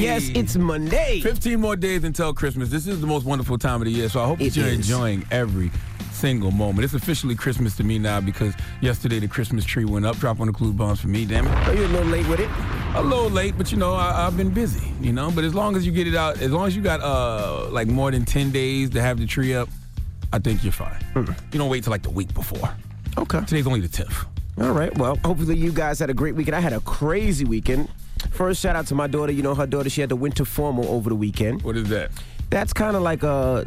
Yes, it's Monday. 15 more days until Christmas. This is the most wonderful time of the year, so I hope that you're is. enjoying every single moment. It's officially Christmas to me now because yesterday the Christmas tree went up. Drop on the clue bombs for me, damn it. Are you a little late with it? A little late, but you know, I, I've been busy, you know. But as long as you get it out, as long as you got uh like more than 10 days to have the tree up, I think you're fine. You don't wait till like the week before. Okay. Today's only the 10th. All right. Well, hopefully you guys had a great weekend. I had a crazy weekend. First, shout out to my daughter. You know, her daughter, she had the winter formal over the weekend. What is that? That's kind of like uh,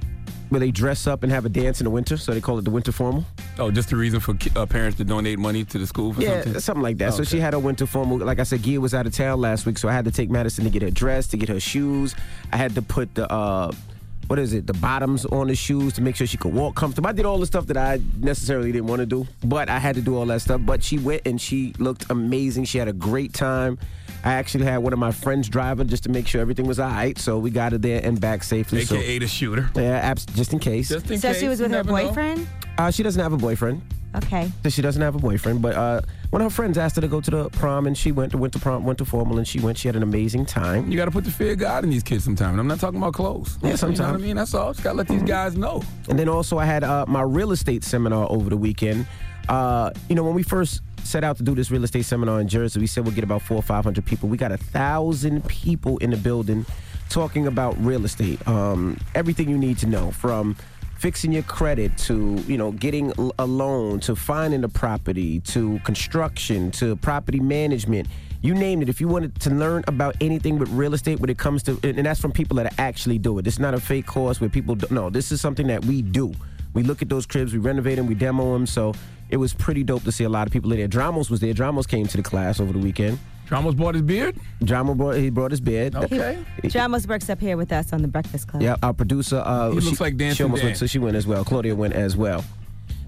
where they dress up and have a dance in the winter, so they call it the winter formal. Oh, just the reason for uh, parents to donate money to the school for Yeah, something? something like that. So Okay. she had a winter formal. Like I said, Gia was out of town last week, so I had to take Madison to get her dressed, to get her shoes. I had to put the uh, what is it, the bottoms on the shoes to make sure she could walk comfortable. I did all the stuff that I necessarily didn't want to do, but I had to do all that stuff. But she went and she looked amazing. She had a great time. I actually had one of my friends drive her just to make sure everything was all right. So we got her there and back safely. So, AKA the shooter. yeah, abs- just in case. Just in So case. she was with her boyfriend? Uh, she doesn't have a boyfriend. Okay. So she doesn't have a boyfriend, but uh, one of her friends asked her to go to the prom, and she went to went to prom, went to formal, and she went. She had an amazing time. You got to put the fear of God in these kids sometimes. I'm not talking about clothes. Yeah, You know what I mean? That's all. Just got to let these guys know. And then also, I had uh, my real estate seminar over the weekend. Uh, you know, when we first set out to do this real estate seminar in Jersey, we said we'd get about four or five hundred people. We got a thousand people in the building talking about real estate. Um, everything you need to know from fixing your credit to you know getting a loan to finding a property to construction to property management you name it if you wanted to learn about anything with real estate when it comes to and and that's from people that actually do it it's not a fake course where people don't. no this is something that we do we look at those cribs we renovate them we demo them so it was pretty dope to see a lot of people there dramos was there dramos came to the class over the weekend Dramos bought his beard? Dramos brought he brought his beard. Okay. Dramos works up here with us on the Breakfast Club. Yeah, our producer. Uh, He looks like Dancing She almost Dan. went, so she went as well. Claudia went as well.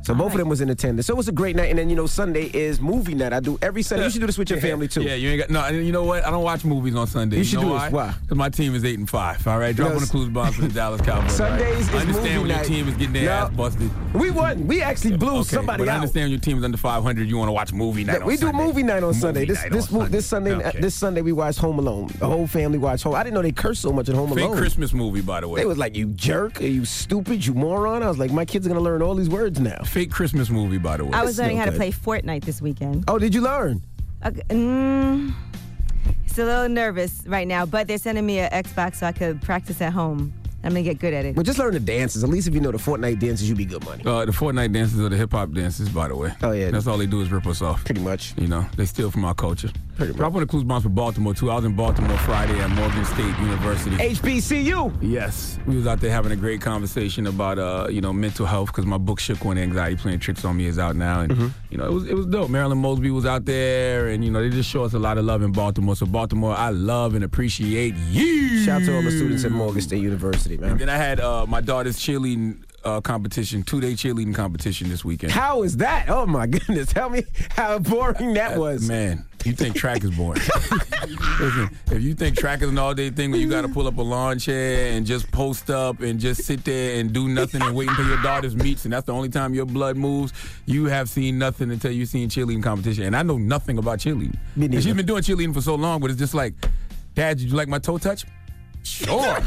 So both of them was in attendance. So it was a great night. And then you know Sunday is movie night. I do every Sunday. You should do this with your family too. Yeah, you ain't got no. You know what? I don't watch movies on Sunday. You should know do why? this. Why? Because my team is eight and five. All right, drop on the clues bomb for the Dallas Cowboys. all right? Sundays I is understand movie when your team is getting their No. ass busted. We won. We actually blew Okay, somebody but I out. understand your team is under 500. You want to watch movie night. Yeah, we do Sunday. movie night on Sunday. This night this on mo- this Sunday Okay. this Sunday we watched Home Alone. The whole family watched Home. I didn't know they cursed so much at Home fake Alone. Christmas movie, by the way. They was like, "You jerk, Are you stupid, you moron." I was like, "My kids are gonna learn all these words now." Fake Christmas movie, by the way. I was learning how to play Fortnite this weekend. Oh, did you learn? Okay, mm, it's a little nervous right now, but they're sending me an Xbox so I could practice at home. I'm gonna get good at it. Well, just learn the dances. At least if you know the Fortnite dances, you be good money. Uh, the Fortnite dances are the hip hop dances, by the way. Oh, yeah. That's all they do is rip us off. Pretty much. You know, they steal from our culture. Pretty Drop on the clues bombs for Baltimore too. I was in Baltimore Friday at Morgan State University. HBCU. Yes, we was out there having a great conversation about uh, you know mental health because my book "Shook One Anxiety Playing Tricks on Me" is out now, and Mm-hmm. you know it was it was dope. Marilyn Mosby was out there, and you know they just show us a lot of love in Baltimore. So Baltimore, I love and appreciate you. Shout out to all the students at Morgan State University, man. Then I had uh, my daughter's cheerleading uh, competition, two day cheerleading competition this weekend. How is that? Oh my goodness! Tell me how boring that was. Man, you think track is boring? Listen, if you think track is an all day thing where you got to pull up a lawn chair and just post up and just sit there and do nothing and wait until your daughter's meets and that's the only time your blood moves, you have seen nothing until you've seen cheerleading competition. And I know nothing about cheerleading. She's been doing cheerleading for so long, but it's just like, Dad, did you like my toe touch? Sure.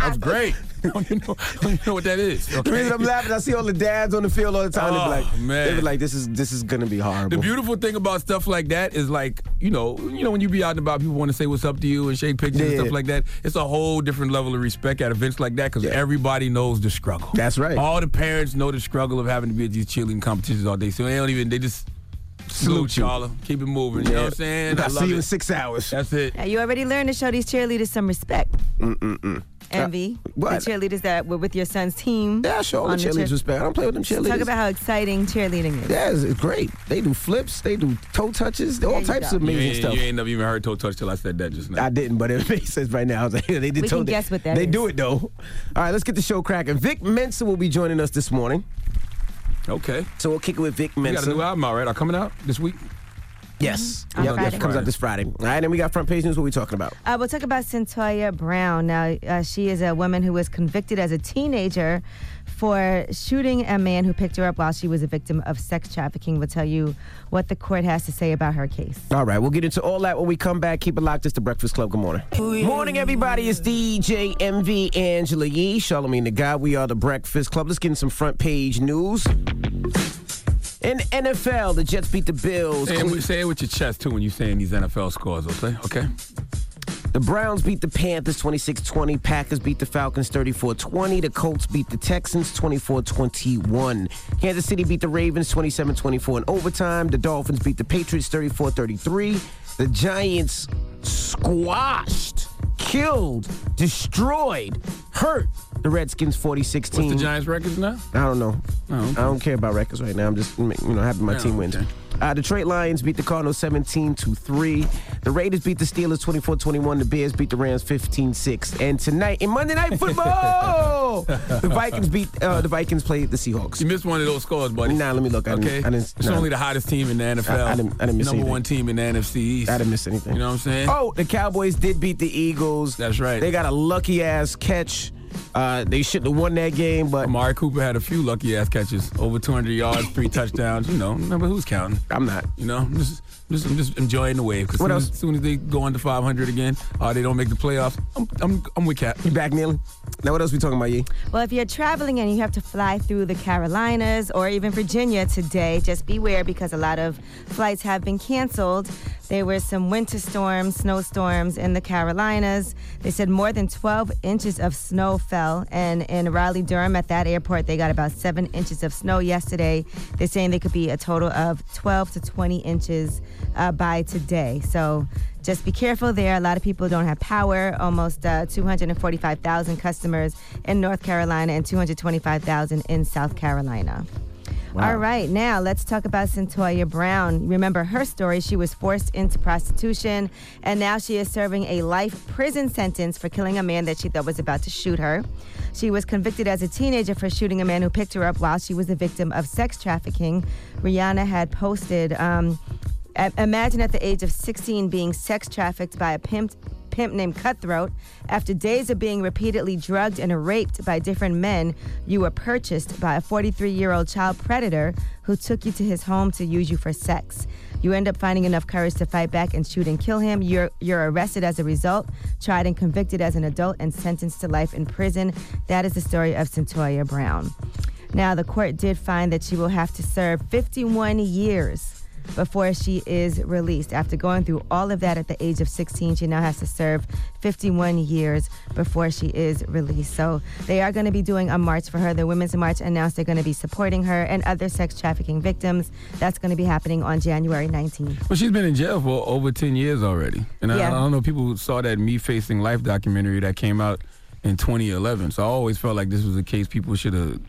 That's great. don't, you know, don't you know what that is? The reason I'm laughing, I see all the dads on the field all the time. they Oh, be like, man. they be like, this is this is gonna be horrible. The beautiful thing about stuff like that is like, you know, you know when you be out and about, people want to say what's up to you and shake pictures and stuff like that. It's a whole different level of respect at events like that because Yeah. everybody knows the struggle. That's right. All the parents know the struggle of having to be at these cheerleading competitions all day, so they don't even they just Salute you. Carla. Keep it moving. You know what I'm saying? I I'll see you it. in six hours. That's it. Now, you already learned to show these cheerleaders some respect. Mm-mm-mm. Envy. what? The cheerleaders that were with your son's team. Yeah, I show all the on the cheerleaders cheer- respect. I don't play with them cheerleaders. Talk about how exciting cheerleading is. yeah, it's, it's great. They do flips, they do toe touches, all There you types go. of You amazing ain't, stuff. you ain't never even heard toe touch till I said that just now. I didn't, but it makes sense right now. I was like, they did We toe can guess what that They is. do it though. All right, let's get the show cracking. Vic Mensa will be joining us this morning, okay. so we'll kick it with Vic You got a new album out, right? Are coming out this week? Yes, On yep, Friday. comes out this Friday. All right, and we got front page news. What we talking about? Uh, we'll talk about Cyntoia Brown. Now, uh, she is a woman who was convicted as a teenager for shooting a man who picked her up while she was a victim of sex trafficking. We'll tell you what the court has to say about her case. All right, we'll get into all that when we come back. Keep it locked. It's the Breakfast Club. Good morning. Morning, everybody. It's DJ Envy Angela Yee, Charlamagne the Guy. We are the Breakfast Club. Let's get in some front page news. In NFL, the Jets beat the Bills. Say it, Cle- with- say it with your chest too when you're saying these NFL scores, okay? Okay. The Browns beat the Panthers 26-20. Packers beat the Falcons 34-20. The Colts beat the Texans 24-21. Kansas City beat the Ravens 27-24 in overtime. The Dolphins beat the Patriots 34-33. The Giants squashed, killed, destroyed, hurt the Redskins 40-16. What's the Giants' records now? I don't know. Oh, okay. I don't care about records right now. I'm just you know happy my Yeah, team wins. okay. Uh, Detroit Lions beat the Cardinals 17 to 3. The Raiders beat the Steelers 24 21. The Bears beat the Rams 15 6. And tonight in Monday Night Football, the Vikings beat uh, the Vikings played the Seahawks. You missed one of those scores, buddy. Nah, let me look. I didn't- okay. I didn't- it's nah. only the hottest team in the NFL. I- I didn't- I didn't miss Number anything. one team in the NFC East. I didn't miss anything. You know what I'm saying? Oh, the Cowboys did beat the Eagles. That's right. They got a lucky ass catch. Uh, they shouldn't have won that game, but Amari Cooper had a few lucky ass catches, over 200 yards, three touchdowns. You know, remember who's counting? I'm not. You know, I'm just, just, I'm just enjoying the wave. Because What soon, else? as soon as they go under 500 again, or they don't make the playoffs, I'm, I'm, I'm with Cap. You back, Neely? Now, what else we talking about, Yee? Well, if you're traveling and you have to fly through the Carolinas or even Virginia today, just beware because a lot of flights have been canceled. There were some winter storms, snowstorms in the Carolinas. They said more than 12 inches of snow fell. And in Raleigh, Durham, at that airport, they got about seven inches of snow yesterday. They're saying they could be a total of 12 to 20 inches uh, by today. So just be careful there. A lot of people don't have power. Almost uh, 245,000 customers in North Carolina and 225,000 in South Carolina. All right, now let's talk about Cyntoia Brown. Remember her story. She was forced into prostitution, and now she is serving a life prison sentence for killing a man that she thought was about to shoot her. She was convicted as a teenager for shooting a man who picked her up while she was a victim of sex trafficking. Rihanna had posted. Um, Imagine at the age of 16 being sex trafficked by a pimp, pimp named Cutthroat. After days of being repeatedly drugged and raped by different men, you were purchased by a 43 year old child predator who took you to his home to use you for sex. You end up finding enough courage to fight back and shoot and kill him. You're, you're arrested as a result, tried and convicted as an adult, and sentenced to life in prison. That is the story of Cyntoia Brown. Now, the court did find that she will have to serve 51 years before she is released. After going through all of that at the age of 16, she now has to serve 51 years before she is released. So they are going to be doing a march for her. The Women's March announced they're going to be supporting her and other sex trafficking victims. That's going to be happening on January 19th. Well, she's been in jail for over 10 years already. And I, Yeah. I don't know if people saw that Me Facing Life documentary that came out in 2011. So I always felt like this was a case people should have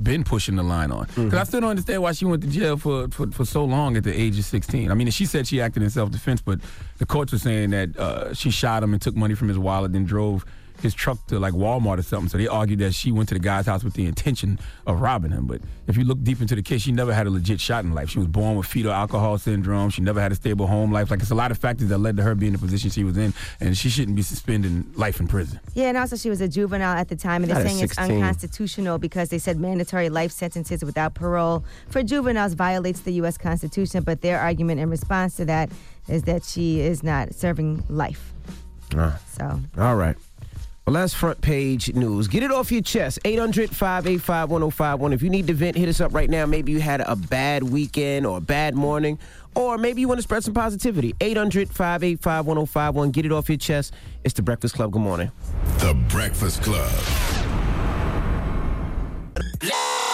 been pushing the line on. Because I still don't understand why she went to jail for, for, for so long at the age of 16. I mean, she said she acted in self defense, but the courts were saying that uh, she shot him and took money from his wallet, then drove his truck to like Walmart or something. So they argued that she went to the guy's house with the intention of robbing him. But if you look deep into the case, she never had a legit shot in life. She was born with fetal alcohol syndrome. She never had a stable home life. Like it's a lot of factors that led to her being in the position she was in, and she shouldn't be suspending life in prison. Yeah, and also she was a juvenile at the time, and they're Not at saying it's unconstitutional because they said mandatory life sentences without parole for juveniles violates the U.S. Constitution. But their argument in response to that is that she is not serving life. Ah. So All right. Well, that's front page news. Get it off your chest. 800 585 1051. If you need to vent, hit us up right now. Maybe you had a bad weekend or a bad morning, or maybe you want to spread some positivity. 800 585 1051. Get it off your chest. It's the Breakfast Club. Good morning. The Breakfast Club.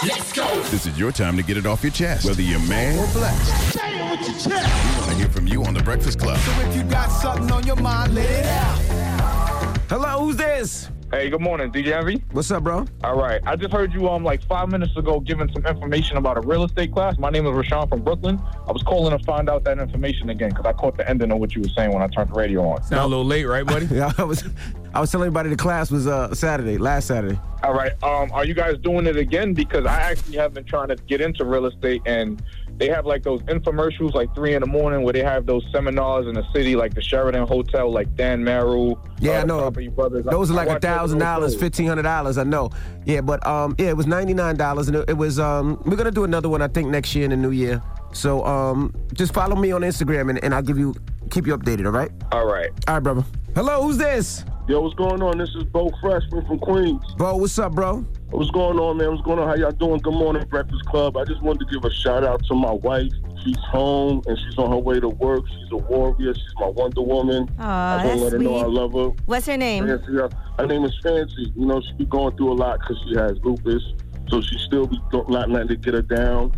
Let's go. This is your time to get it off your chest, whether you're man or blessed. Say it with your chest. We want to hear from you on The Breakfast Club. So if you got something on your mind, let it out. Hello, who's this? Hey, good morning, DJ Envy. What's up, bro? All right, I just heard you um like five minutes ago giving some information about a real estate class. My name is Rashawn from Brooklyn. I was calling to find out that information again because I caught the ending of what you were saying when I turned the radio on. Sound a little late, right, buddy? Yeah, I was I was telling everybody the class was uh Saturday, last Saturday. All right, um, are you guys doing it again? Because I actually have been trying to get into real estate, and they have like those infomercials like three in the morning where they have those seminars in the city, like the Sheraton Hotel, like Dan Maru. Yeah, uh, I know. Brothers. Those I- are like a thousand dollars, fifteen hundred dollars. I know. Yeah, but um, yeah, it was ninety nine dollars, and it, it was um, we're gonna do another one I think next year in the new year. So um, just follow me on Instagram, and, and I'll give you keep you updated. All right. All right. All right, brother. Hello, who's this? Yo, what's going on? This is Bo Freshman from Queens. Bo, what's up, bro? What's going on, man? What's going on? How y'all doing? Good morning, Breakfast Club. I just wanted to give a shout out to my wife. She's home and she's on her way to work. She's a warrior. She's my Wonder Woman. Aw, I that's let her know I love her. What's her name? Fancy. uh, Her name is Fancy. You know, she be going through a lot because she has lupus. So she still be don't- not letting it get her down.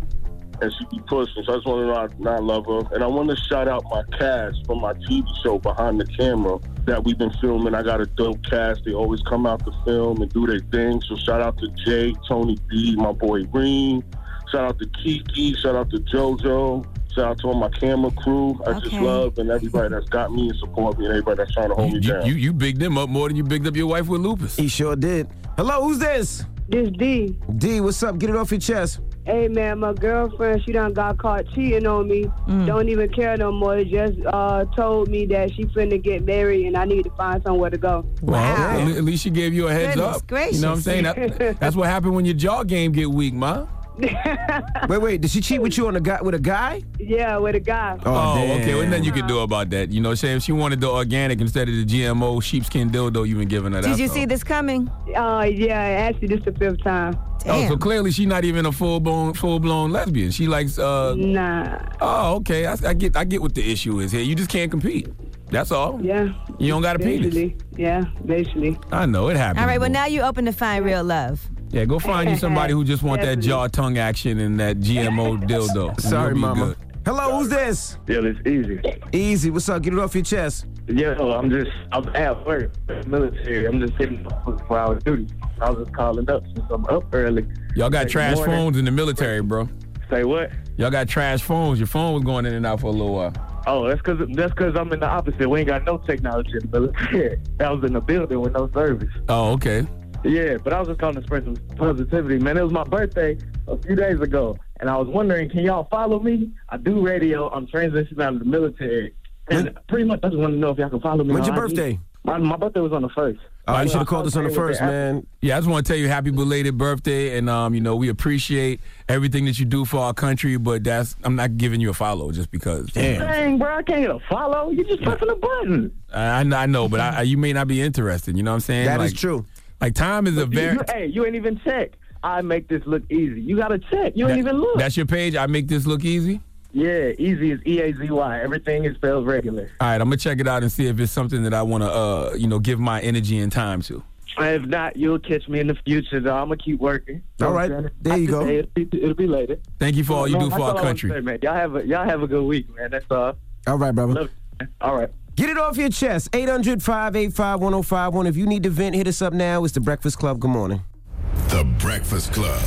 And she be pushing. So I just want to know I, I love her. And I want to shout out my cast from my TV show Behind the Camera that we've been filming. I got a dope cast. They always come out to film and do their thing. So shout out to Jay, Tony B, my boy Reem. Shout out to Kiki. Shout out to JoJo. Shout out to all my camera crew. I just love and everybody that's got me and support me and everybody that's trying to hold You, me you, down. you, you bigged them up more than you bigged up your wife with lupus. He sure did. Hello, who's this? This D. D, what's up? Get it off your chest. Hey man, my girlfriend, she done got caught cheating on me. Don't even care no more. Just uh, told me that she finna get married and I need to find somewhere to go. Well, Wow. at at least she gave you a heads Goodness up. gracious. You know what I'm saying? That, that's what happened when your jaw game get weak, ma. Wait, wait. Did she cheat with you on a guy with a guy? Yeah, with a guy. Oh, damn. okay. Well, nothing you can do about that. You know, say if she wanted the organic instead of the GMO sheepskin dildo you've been giving her. Did that's you all. see this coming? Uh, yeah, actually this the fifth time. Oh, so clearly she's not even a full blown full blown lesbian. She likes. uh Nah. Oh, okay. I, I get I get what the issue is here. You just can't compete. That's all. Yeah. You don't got a penis. Basically. Yeah, basically. I know it happens. All right, well, now you open to find real love. Yeah, go find you somebody who just want that jaw tongue action and that GMO dildo. and Sorry, mama. good. Hello, who's this? Yeah, it's easy. Easy. What's up? Get it off your chest. Yeah, I'm just, I'm at work, military. I'm just hitting for hour duty. I was just calling up since I'm up early. Y'all got Like, trash morning. phones in the military, bro. Say what? Y'all got trash phones. Your phone was going in and out for a little while. Oh, that's because that's because I'm in the opposite. We ain't got no technology in the military. I was in the building with no service. Oh, okay. Yeah, but I was just calling to spread some positivity, man. It was my birthday a few days ago, and I was wondering, can y'all follow me? I do radio. I'm transitioning out of the military, and pretty much I just want to know if y'all can follow me. When's your birthday? My, my birthday was on the first. Oh, you should have called us on the first, man. Yeah, I just want to tell you happy belated birthday, and um, you know we appreciate everything that you do for our country. But that's I'm not giving you a follow just because. Damn. Dang, bro, I can't get a follow. You're just pressing a button. I, I know- I know, but I, you may not be interested. You know what I'm saying? That like, is true. Like time is a very. You- hey, you ain't even check. I make this look easy. You gotta check. You ain't even look. That's your page. I make this look easy. yeah, easy is E A Z Y. Everything is spelled regular. All right, I'm gonna check it out and see if it's something that I want to, uh, you know, give my energy and time to. If not, you'll catch me in the future. Though I'm gonna keep working. All right, there you go. It'll be, it'll be later. Thank you for all you No, do for our country. say, man. Y'all have a y'all have a good week, man. That's all. All right, brother. Love you, man. All right. Get it off your chest. 800 585 1051. If you need to vent, hit us up now. It's the Breakfast Club. Good morning. The Breakfast Club.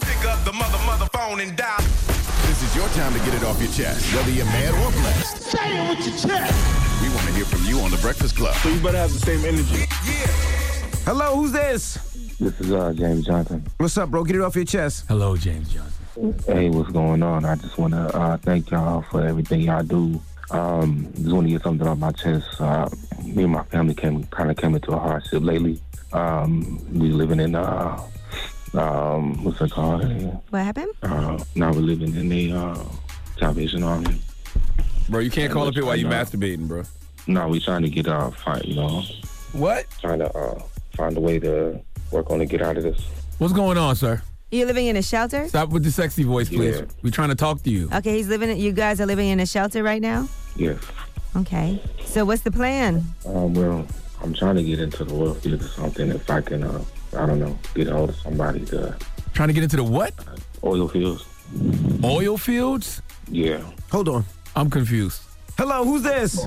Pick up the mother, mother phone and dial. This is your time to get it off your chest, whether you're mad or blessed. Say it with your chest. We want to hear from you on The Breakfast Club. So you better have the same energy. Yeah. Hello, who's this? This is uh, James Johnson. What's up, bro? Get it off your chest. Hello, James Johnson. Hey, what's going on? I just want to uh, thank y'all for everything y'all do. Um, just want to get something off my chest. Uh, me and my family came kind of came into a hardship lately. Um, we living in uh, um, what's it called? What happened? Uh, now we're living in the uh, Salvation Army. Bro, you can't call up here while you No. masturbating, bro. No, we trying to get uh, fight. You know, What? trying to uh, find a way to work on to get out of this. What's going on, sir? You living in a shelter? Stop with the sexy voice, please. Yeah. We're trying to talk to you. Okay, he's living. You guys are living in a shelter right now. Yes. Okay. So what's the plan? Um, well, I'm trying to get into the oil field or something. If I can uh, I don't know, get hold of somebody to Trying to get into the what? oil fields. Oil fields? Yeah. Hold on. I'm confused. Hello, who's this?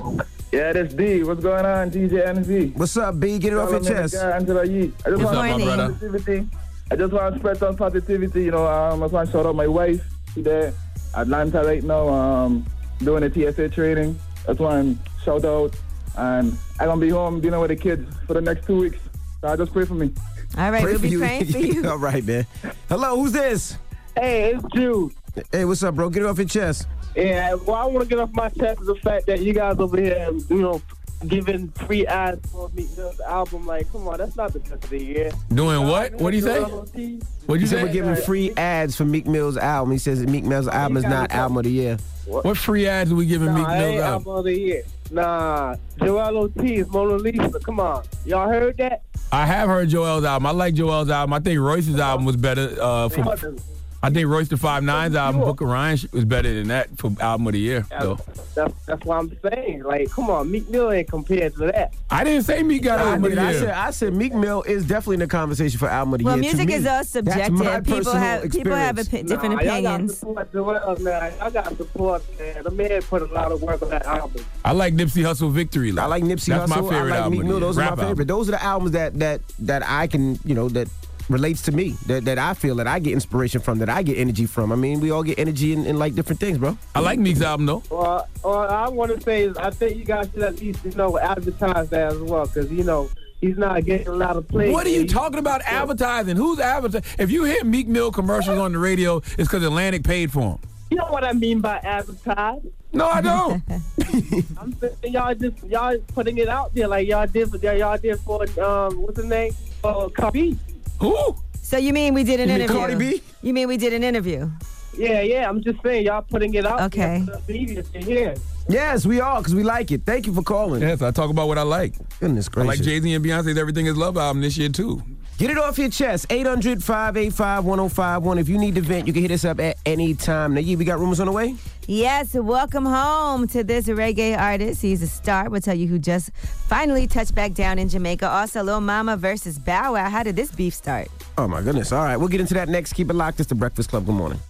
Yeah, that's D. What's going on, DJ NZ? What's up, B? Get it off your chest. Angela Yee. I What's just want up, my brother? Positivity. I just want to spread some positivity. You know, um, I just want to shout out my wife today. Atlanta right now, um, doing the TSA training. That's why I'm shout out. And I'm going to be home dinner with the kids for the next two weeks. So I just pray for me. All right, Pray we'll be you. praying for you. All right, man. Hello, who's this? Hey, it's Jude. Hey, what's up, bro? Get it off your chest. Yeah, what I want to get off my chest is the fact that you guys over here, you know, giving free ads for Meek Mill's album. Like, come on, that's not the best of the year. Doing what? What do you say? What'd you He say? we're giving free ads for Meek Mill's album. He says Meek Mill's album is not album of the year. What free ads are we giving Nah, Meek that ain't Mill's album of the year. Nah, Joel Ortiz, Mona Lisa. Come on, y'all heard that? I have heard Joel's album. I like Joel's album. I think Royce's album was better. Uh, for, I think Royce the Five Nine's album, Book of Ryan, sh- was better than that for album of the year. Though That's that's what I'm saying. Like, come on, Meek Mill ain't compared to that. I didn't say Meek got I, album of did. the I year. said I said Meek Mill is definitely in the conversation for album of the Well, year. Well, music me. is all That's subjective. my People personal have people have experience. opi- different Nah, Y'all opinions. got support Joel, man. Y'all got support, man. The man put a lot of work on that album. I like Nipsey Hussle Victory. Lap. I like Nipsey That's Hussle. my favorite I like album. Meek Mill. year. Those are my Rap album. Those are the albums that that that I can you know that relates to me. That that I feel that I get inspiration from. That I get energy from. I mean, we all get energy in, in like different things, bro. I like Meek's album though. Well, well I want to say is I think you guys should at least you know advertise that as well because you know he's not getting a lot of play. What are you talking about advertising? Who's advertising? If you hear Meek Mill commercials on the radio, it's because Atlantic paid for them. You know what I mean by advertise? No, I don't. I'm saying y'all just y'all putting it out there like y'all did for y'all did for um what's his name? Uh, Cardi. Who? So you mean we did an You interview? Cardi B? You mean we did an interview? Yeah, yeah. I'm just saying y'all putting it out Okay. there for the media to hear. Yes, we are because we like it. Thank you for calling. Yes, I talk about what I like. Goodness gracious. I like Jay Z and Beyonce's Everything Is Love album this year too. Get it off your chest. 800 585 1051. If you need to vent, you can hit us up at any time. Now, yeah, we got rumors on the way? Yes, welcome home to this reggae artist. He's a star. We'll tell you who just finally touched back down in Jamaica. Also, Lil Mama versus Bow Wow. How did this beef start? Oh, my goodness. All right, we'll get into that next. Keep it locked. It's The Breakfast Club. Good morning.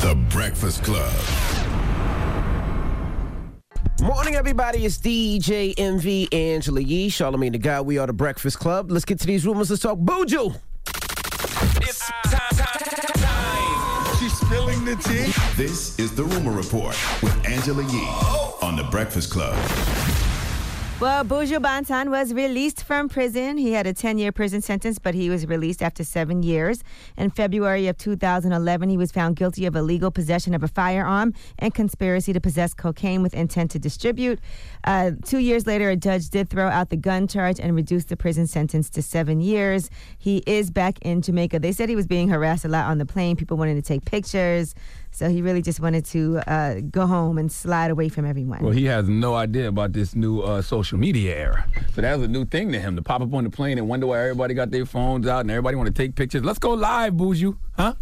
The Breakfast Club. Morning, everybody. It's DJ Envy Angela Yee, Charlamagne the Guy. We are The Breakfast Club. Let's get to these rumors. Let's talk Buju. She's spilling the tea. This is the Rumor Report with Angela Yee oh. on The Breakfast Club. Well, Buju Banton was released from prison. He had a 10 year prison sentence, but he was released after seven years. In February of 2011, he was found guilty of illegal possession of a firearm and conspiracy to possess cocaine with intent to distribute. Uh, two years later, a judge did throw out the gun charge and reduce the prison sentence to seven years. He is back in Jamaica. They said he was being harassed a lot on the plane. People wanted to take pictures. So he really just wanted to uh, go home and slide away from everyone. Well, he has no idea about this new uh, social media era. So that was a new thing to him to pop up on the plane and wonder why everybody got their phones out and everybody want to take pictures. Let's go live, Buju, huh?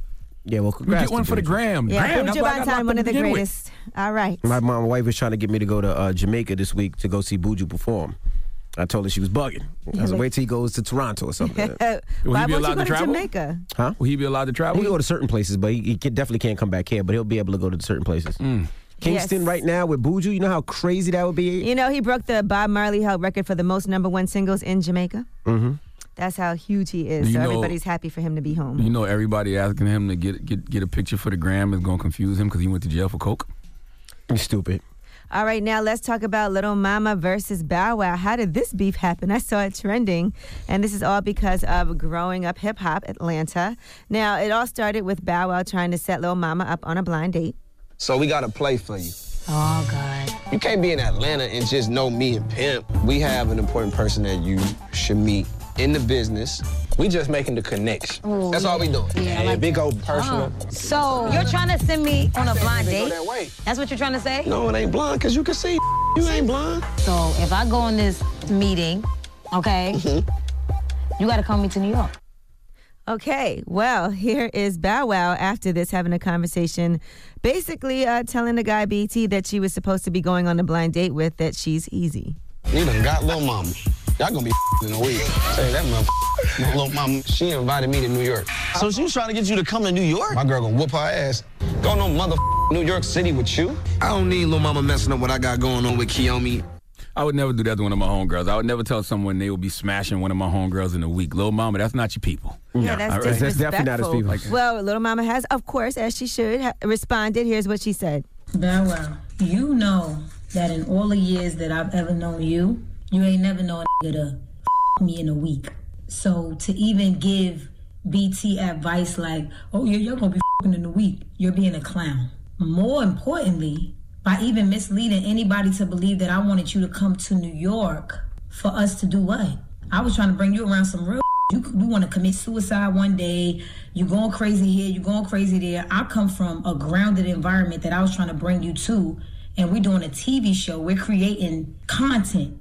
Yeah, well, We get one to for the gram. Yeah, gram. that's Buju why I got locked Banton, up one of the begin with. greatest. All right. My mom, my wife was trying to get me to go to uh, Jamaica this week to go see Buju perform. I told her she was bugging. I was like, wait till he goes to Toronto or something. Will Why he be won't allowed you go to to travel? Jamaica? Huh? Will he be allowed to travel? He can go to certain places, but he, he can- definitely can't come back here. But he'll be able to go to certain places. Mm. Kingston Yes. right now with Buju. You know how crazy that would be. You know, he broke the Bob Marley held record for the most number one singles in Jamaica. Mm-hmm. That's how huge he is. You so know- everybody's happy for him to be home. You know, everybody asking him to get get get a picture for the gram is going to confuse him because he went to jail for coke. You stupid. All right, now let's talk about Little Mama versus Bow Wow. How did this beef happen? I saw it trending, and this is all because of growing up hip hop Atlanta. Now, it all started with Bow Wow trying to set Little Mama up on a blind date. So we got a play for you. Oh, God. You can't be in Atlanta and just know me and Pimp. We have an important person that you should meet in the business. We just making the connection. Ooh, That's all we doing. yeah, and like- if it go personal, So you're trying to send me on a blind Go date? that way. That's what you're trying to say? no, it ain't blind because you can see. You ain't blind. So if I go in this meeting, okay, Mm-hmm. you got to come me to New York. Okay, well, here is Bow Wow after this having a conversation, basically uh, telling the guy BT that she was supposed to be going on a blind date with that she's easy. You done got little mama. Y'all gonna be in a week. Say that motherfucker. My little mama, she invited me to New York. So she was trying to get you to come to New York? My girl gonna whoop her ass. Go no mother New York City with you. I don't need little mama messing up what I got going on with Kiyomi. I would never do that to one of my homegirls. I would never tell someone they would be smashing one of my homegirls in a week. Little mama, that's not your people. Yeah, that's definitely not All right? disrespectful. Well, little mama has, of course, as she should, ha- responded. Here's what she said. Bow Wow, you know that in all the years that I've ever known you, you ain't never known a nigga to me in a week. So to even give BT advice like, oh yeah, you're gonna be fing in a week, you're being a clown. More importantly, by even misleading anybody to believe that I wanted you to come to New York for us to do what? I was trying to bring you around some real. You, you want to commit suicide one day. You going crazy here. You going crazy there. I come from a grounded environment that I was trying to bring you to, and we're doing a TV show. We're creating content.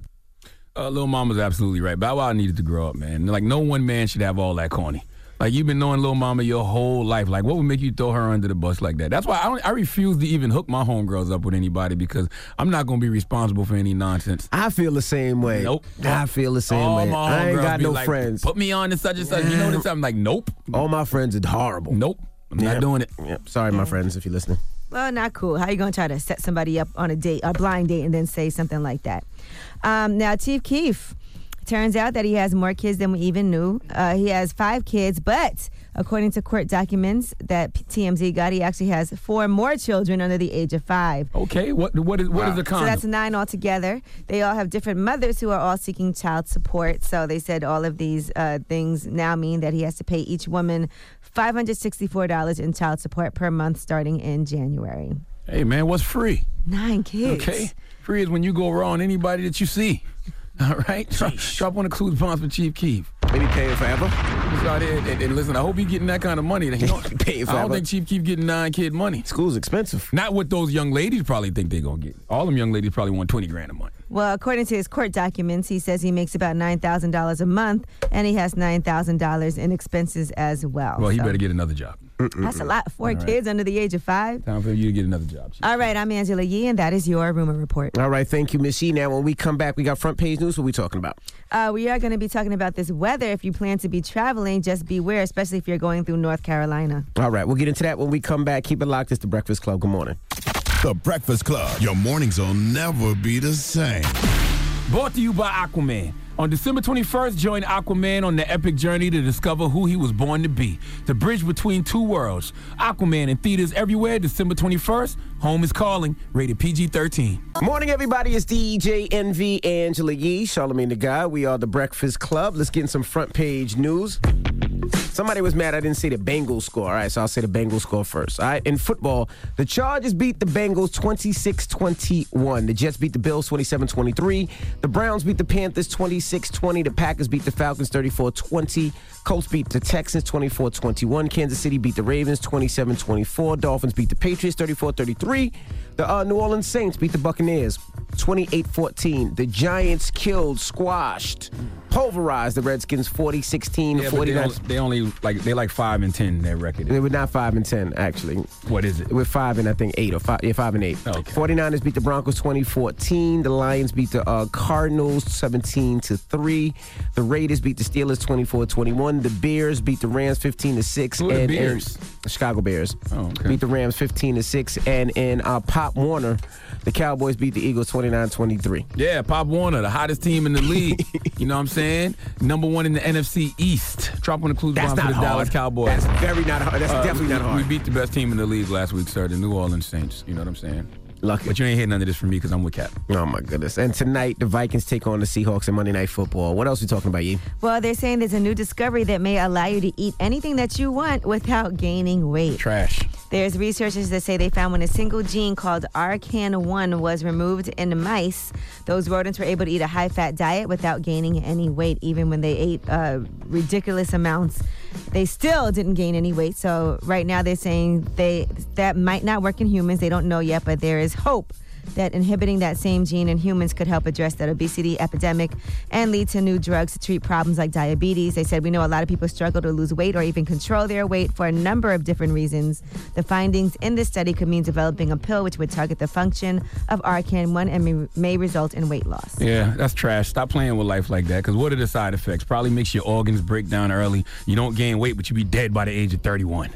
Uh, Lil Mama's absolutely right. Bow Wow needed to grow up, man. Like, no one man should have all that corny. Like, you've been knowing Lil Mama your whole life. Like, what would make you throw her under the bus like that? That's why I, don't, I refuse to even hook my homegirls up with anybody because I'm not going to be responsible for any nonsense. I feel the same way. Nope. I feel the same All way. my I ain't homegirls got be no like, friends. Put me on to such and such. You know this? I'm like, nope. All my friends are horrible. Nope. I'm not doing it. Yep. Sorry, my friends, if you're listening. Well, not cool. How you gonna try to set somebody up on a date, a blind date, and then say something like that? Um, now, Chief Keef. Turns out that he has more kids than we even knew. Uh, he has five kids, but according to court documents that TMZ got, he actually has four more children under the age of five. Okay, what what is what is the So that's nine altogether. They all have different mothers who are all seeking child support. So they said all of these uh, things now mean that he has to pay each woman $564 in child support per month starting in January. hey man, what's free? Nine kids. Okay, free is when you go around anybody that you see. All right, drop, drop one of Clues bonds for Chief Keef. Maybe paying forever. He's out here, and, and listen, I hope he's getting that kind of money. He don't- Paying I don't think Chief Keef getting nine kid money. School's expensive. Not what those young ladies probably think they're gonna get. All them young ladies probably want twenty grand a month. Well, according to his court documents, he says he makes about $9,000 a month and he has $9,000 in expenses as well. Well, he So better get another job. That's a lot. Four All right. kids under the age of five. Time for you to get another job. Chief. All right, I'm Angela Yee, and that is your rumor report. All right, thank you, Miss Yee. Now, when we come back, we got front page news. What we talking about? Uh, we are going to be talking about this weather. If you plan to be traveling, just beware, especially if you're going through North Carolina. All right, we'll get into that when we come back. Keep it locked. It's the Breakfast Club. Good morning. The Breakfast Club. Your mornings will never be the same. Brought to you by Aquaman. On December 21st, join Aquaman on the epic journey to discover who he was born to be. The bridge between two worlds. Aquaman in theaters everywhere, December 21st. Home is calling. Rated PG 13. Morning, everybody. It's DJ Envy Angela Yee, Charlamagne the Guy. We are the Breakfast Club. Let's get in some front page news. Somebody was mad I didn't say the Bengals score. All right, so I'll say the Bengals score first. All right, in football, the Chargers beat the Bengals 26 21. The Jets beat the Bills 27 23. The Browns beat the Panthers 26 20. The Packers beat the Falcons 34 20. Colts beat the Texans 24 21. Kansas City beat the Ravens 27 24. Dolphins beat the Patriots 34 33. The uh, New Orleans Saints beat the Buccaneers 28 14. The Giants killed, squashed, pulverized the Redskins 40 16 Yeah, but they 49. only, they only like they like five and ten. Their record. They were not five and ten, actually. What is it? We're five and I think eight or five. Yeah, five and eight. Okay. 49ers beat the Broncos 2014. The Lions beat the uh, Cardinals 17 to three. The Raiders beat the Steelers 24 21. The Bears beat the Rams 15 to six. Who the and, Bears? and Chicago Bears Oh, okay. beat the Rams 15 to six. And in uh, Pop Warner, the Cowboys beat the Eagles 29 23. Yeah, Pop Warner, the hottest team in the league. you know what I'm saying? Number one in the NFC East. Drop on the clues bomb for the hard. Dallas Cowboys. Uh, That's very not hard. That's definitely we, not hard. We beat the best team in the league last week, sir, the New Orleans Saints. You know what I'm saying? Lucky. But you ain't hitting none of this from me because I'm with Cap. Oh my goodness! And tonight the Vikings take on the Seahawks in Monday Night Football. What else are we talking about, you? Well, they're saying there's a new discovery that may allow you to eat anything that you want without gaining weight. Trash. There's researchers that say they found when a single gene called RCAN1 was removed in mice, those rodents were able to eat a high fat diet without gaining any weight, even when they ate uh, ridiculous amounts. They still didn't gain any weight. So right now they're saying they that might not work in humans. They don't know yet, but there is hope that inhibiting that same gene in humans could help address that obesity epidemic and lead to new drugs to treat problems like diabetes. They said we know a lot of people struggle to lose weight or even control their weight for a number of different reasons. The findings in this study could mean developing a pill which would target the function of RCAN1 and may, may result in weight loss. Yeah, that's trash. Stop playing with life like that. Because what are the side effects? Probably makes your organs break down early. You don't gain weight, but you be dead by the age of 31.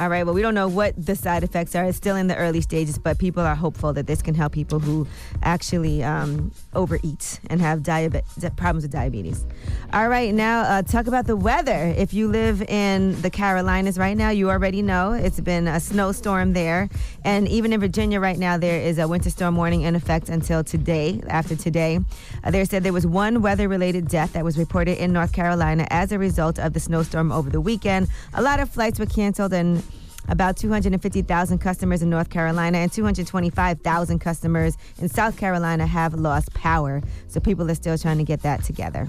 All right, well, we don't know what the side effects are. It's still in the early stages, but people are hopeful that this can help people who actually um, overeat and have diabe- problems with diabetes. All right, now uh, talk about the weather. If you live in the Carolinas right now, you already know it's been a snowstorm there. And even in Virginia right now, there is a winter storm warning in effect until today, after today. Uh, they said there was one weather related death that was reported in North Carolina as a result of the snowstorm over the weekend. A lot of flights were canceled and about 250,000 customers in North Carolina and 225,000 customers in South Carolina have lost power. So people are still trying to get that together.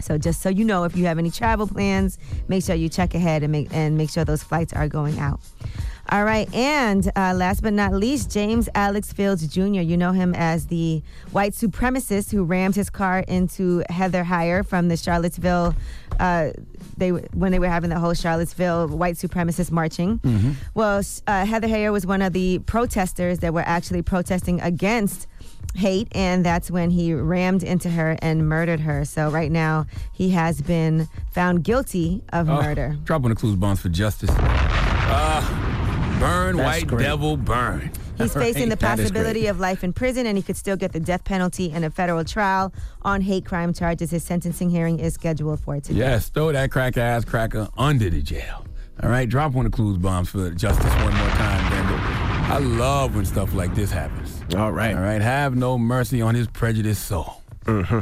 So just so you know, if you have any travel plans, make sure you check ahead and make and make sure those flights are going out. All right, and uh, last but not least, James Alex Fields Jr. You know him as the white supremacist who rammed his car into Heather Heyer from the Charlottesville. Uh, they when they were having the whole Charlottesville white supremacist marching. Mm-hmm. Well, uh, Heather Heyer was one of the protesters that were actually protesting against hate, and that's when he rammed into her and murdered her. So right now, he has been found guilty of Oh, murder. Drop on the clues bombs for justice. Uh, burn, That's white great. devil, burn. He's facing the That is possibility great. of life in prison, and he could still get the death penalty in a federal trial on hate crime charges. His sentencing hearing is scheduled for today. Yes, throw that crack ass cracker under the jail. All right, drop one of the clues bombs for justice one more time, Daniel. I love when stuff like this happens. All right. All right, have no mercy on his prejudiced soul. Mm-hmm.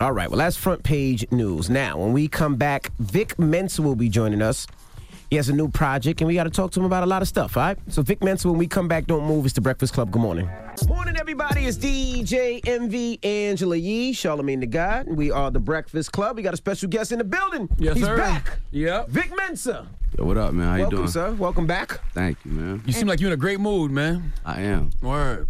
All right. Well, that's front page news. Now, when we come back, Vic Mensa will be joining us. He has a new project, and we got to talk to him about a lot of stuff. All right. So, Vic Mensa, when we come back, don't move. It's the Breakfast Club. Good morning. Morning, everybody. It's DJ Envy Angela Yee, Charlamagne the God. We are the Breakfast Club. We got a special guest in the building. Yes, He's sir. back. Yep. Vic Mensa. Yo, what up, man? How Welcome, you doing? sir. Welcome back. Thank you, man. You seem like you're in a great mood, man. I am. Word.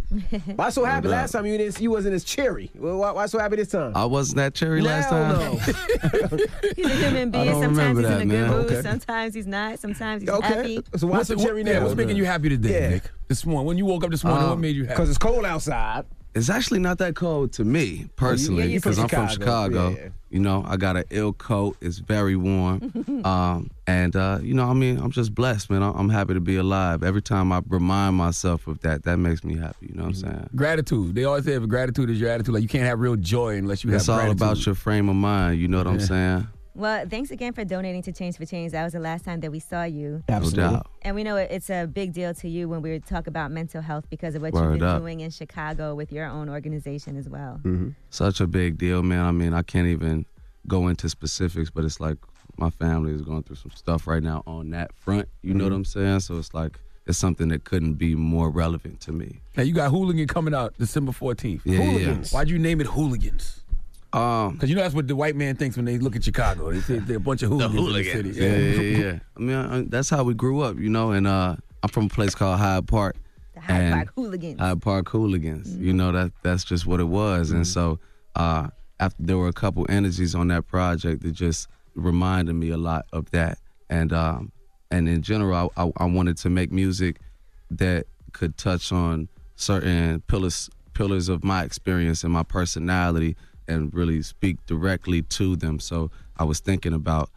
Why so happy last time you didn't, you wasn't as cheery? Well, why, why so happy this time? I wasn't that cherry last time. no. He's a human being. don't Sometimes he's that, in a good man. mood. Okay. Sometimes he's not. Sometimes he's Okay. happy. So why What's, so what, cheery yeah, now? what's making you happy today, Yeah. Nick? This morning, when you woke up this morning, Um, what made you happy? Because it's cold outside. It's actually not that cold to me personally, you from because I'm from Chicago. Chicago. Yeah. You know, I got an ill coat. It's very warm, um, and uh, you know, I mean, I'm just blessed, man. I'm I'm happy to be alive. Every time I remind myself of that, that makes me happy. You know what I'm saying? Gratitude. They always say if gratitude is your attitude, like you can't have real joy unless you It's have It's all about your frame of mind. You know what I'm saying? Well, thanks again for donating to Change for Change. That was the last time that we saw you. No doubt. And we know it's a big deal to you when we talk about mental health because of what Word you've been up. doing in Chicago with your own organization as well. Such a big deal, man. I mean, I can't even go into specifics, but it's like my family is going through some stuff right now on that front. You know what I'm saying? So it's like it's something that couldn't be more relevant to me. Now you got Hooligan coming out December 14th. Yeah, yeah. Hooligans. Why'd you name it Hooligans? Um, Because you know that's what the white man thinks when they look at Chicago. They think they're a bunch of hooligans, in the city. Yeah, yeah, yeah. yeah. I mean, I, that's how we grew up, you know. And uh, I'm from a place called Hyde Park. The Hyde and Park Hooligans. Hyde Park Hooligans. You know that that's just what it was. And so uh, after there were a couple energies on that project that just reminded me a lot of that. And um, and in general, I, I, I wanted to make music that could touch on certain pillars pillars of my experience and my personality and really speak directly to them. So I was thinking about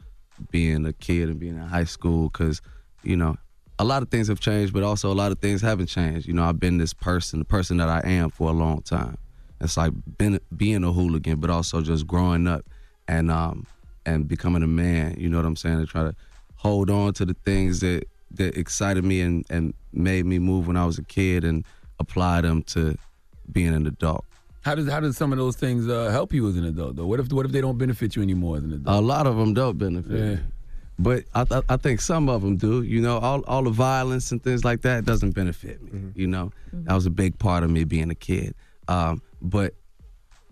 being a kid and being in high school because, you know, a lot of things have changed, but also a lot of things haven't changed. You know, I've been this person, the person that I am for a long time. It's like been, being a hooligan, but also just growing up and um and becoming a man. You know what I'm saying? To try to hold on to the things that that excited me and and made me move when I was a kid and apply them to being an adult. How does how does some of those things uh, help you as an adult though? What if what if they don't benefit you anymore as an adult? A lot of them don't benefit. Yeah. But I, th- I think some of them do. You know, all, all the violence and things like that doesn't benefit me. You know, that was a big part of me being a kid. Um, but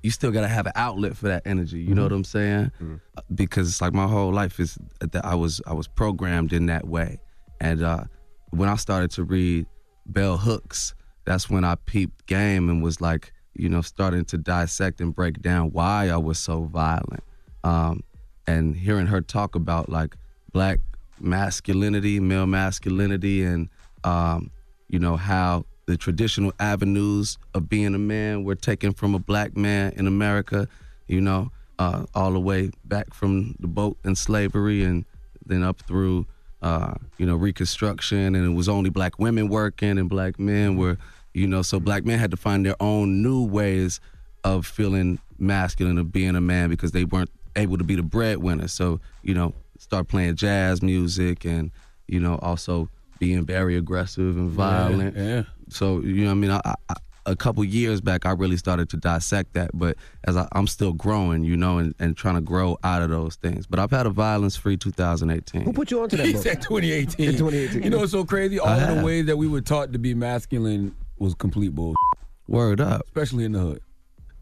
you still got to have an outlet for that energy. You know what I'm saying? Uh, Because it's like my whole life is that I was I was programmed in that way. And uh, when I started to read bell hooks, that's when I peeped game and was like, you know, starting to dissect and break down why I was so violent. Um, and hearing her talk about like black masculinity, male masculinity, and um, you know how the traditional avenues of being a man were taken from a black man in America. You know, uh, all the way back from the boat and slavery, and then up through uh, you know Reconstruction, and it was only black women working, and black men were, you know, so black men had to find their own new ways of feeling masculine of being a man because they weren't able to be the breadwinner. So you know, start playing jazz music, and you know, also being very aggressive and violent. yeah. So you know, what I mean, I, I, a couple years back, I really started to dissect that. But as I, I'm still growing, you know, and, and trying to grow out of those things. But I've had a violence-free 2018. Who put you onto that He book? said 2018. In 2018. You know what's so crazy? All of the ways that we were taught to be masculine was complete bull. Word up. Especially in the hood.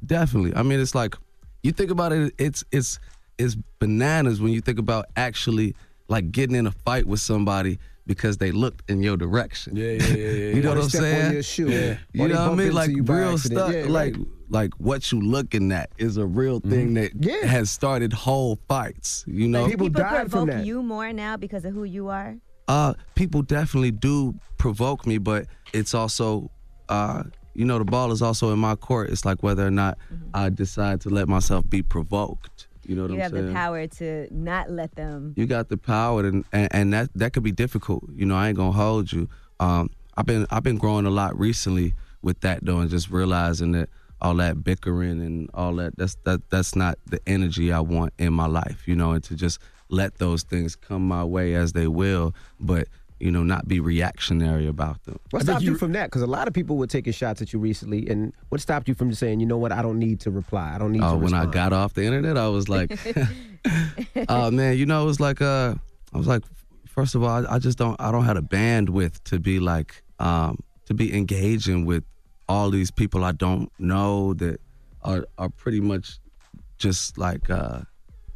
Definitely. I mean, it's like you think about it. It's it's it's bananas when you think about actually like getting in a fight with somebody because they looked in your direction. Yeah, yeah, yeah, yeah. you know what I'm saying? your shoe. Yeah. You know what I mean? Like real stuff. Yeah, like right. like what you looking at is a real thing Mm-hmm. that has started whole fights. You know, But people provoke you more now because of who you are. uh, people definitely do provoke me, but it's also, uh, you know, the ball is also in my court. It's like whether or not I decide to let myself be provoked. You know what you I'm have the power to not let them. You got the power, and, and and that that could be difficult. You know, I ain't gonna hold you. Um, I've been I've been growing a lot recently with that though, and just realizing that all that bickering and all that that's that that's not the energy I want in my life. You know, and to just let those things come my way as they will, but you know, not be reactionary about them. What stopped you, from that? Because a lot of people were taking shots at you recently, and what stopped you from just saying, you know what, I don't need to reply, I don't need to Oh, to when I got off the internet, I was like, oh man, you know, it was like, uh, I was like, first of all, I, I just don't, I don't have the bandwidth to be like, um, to be engaging with all these people I don't know that are are pretty much just like uh,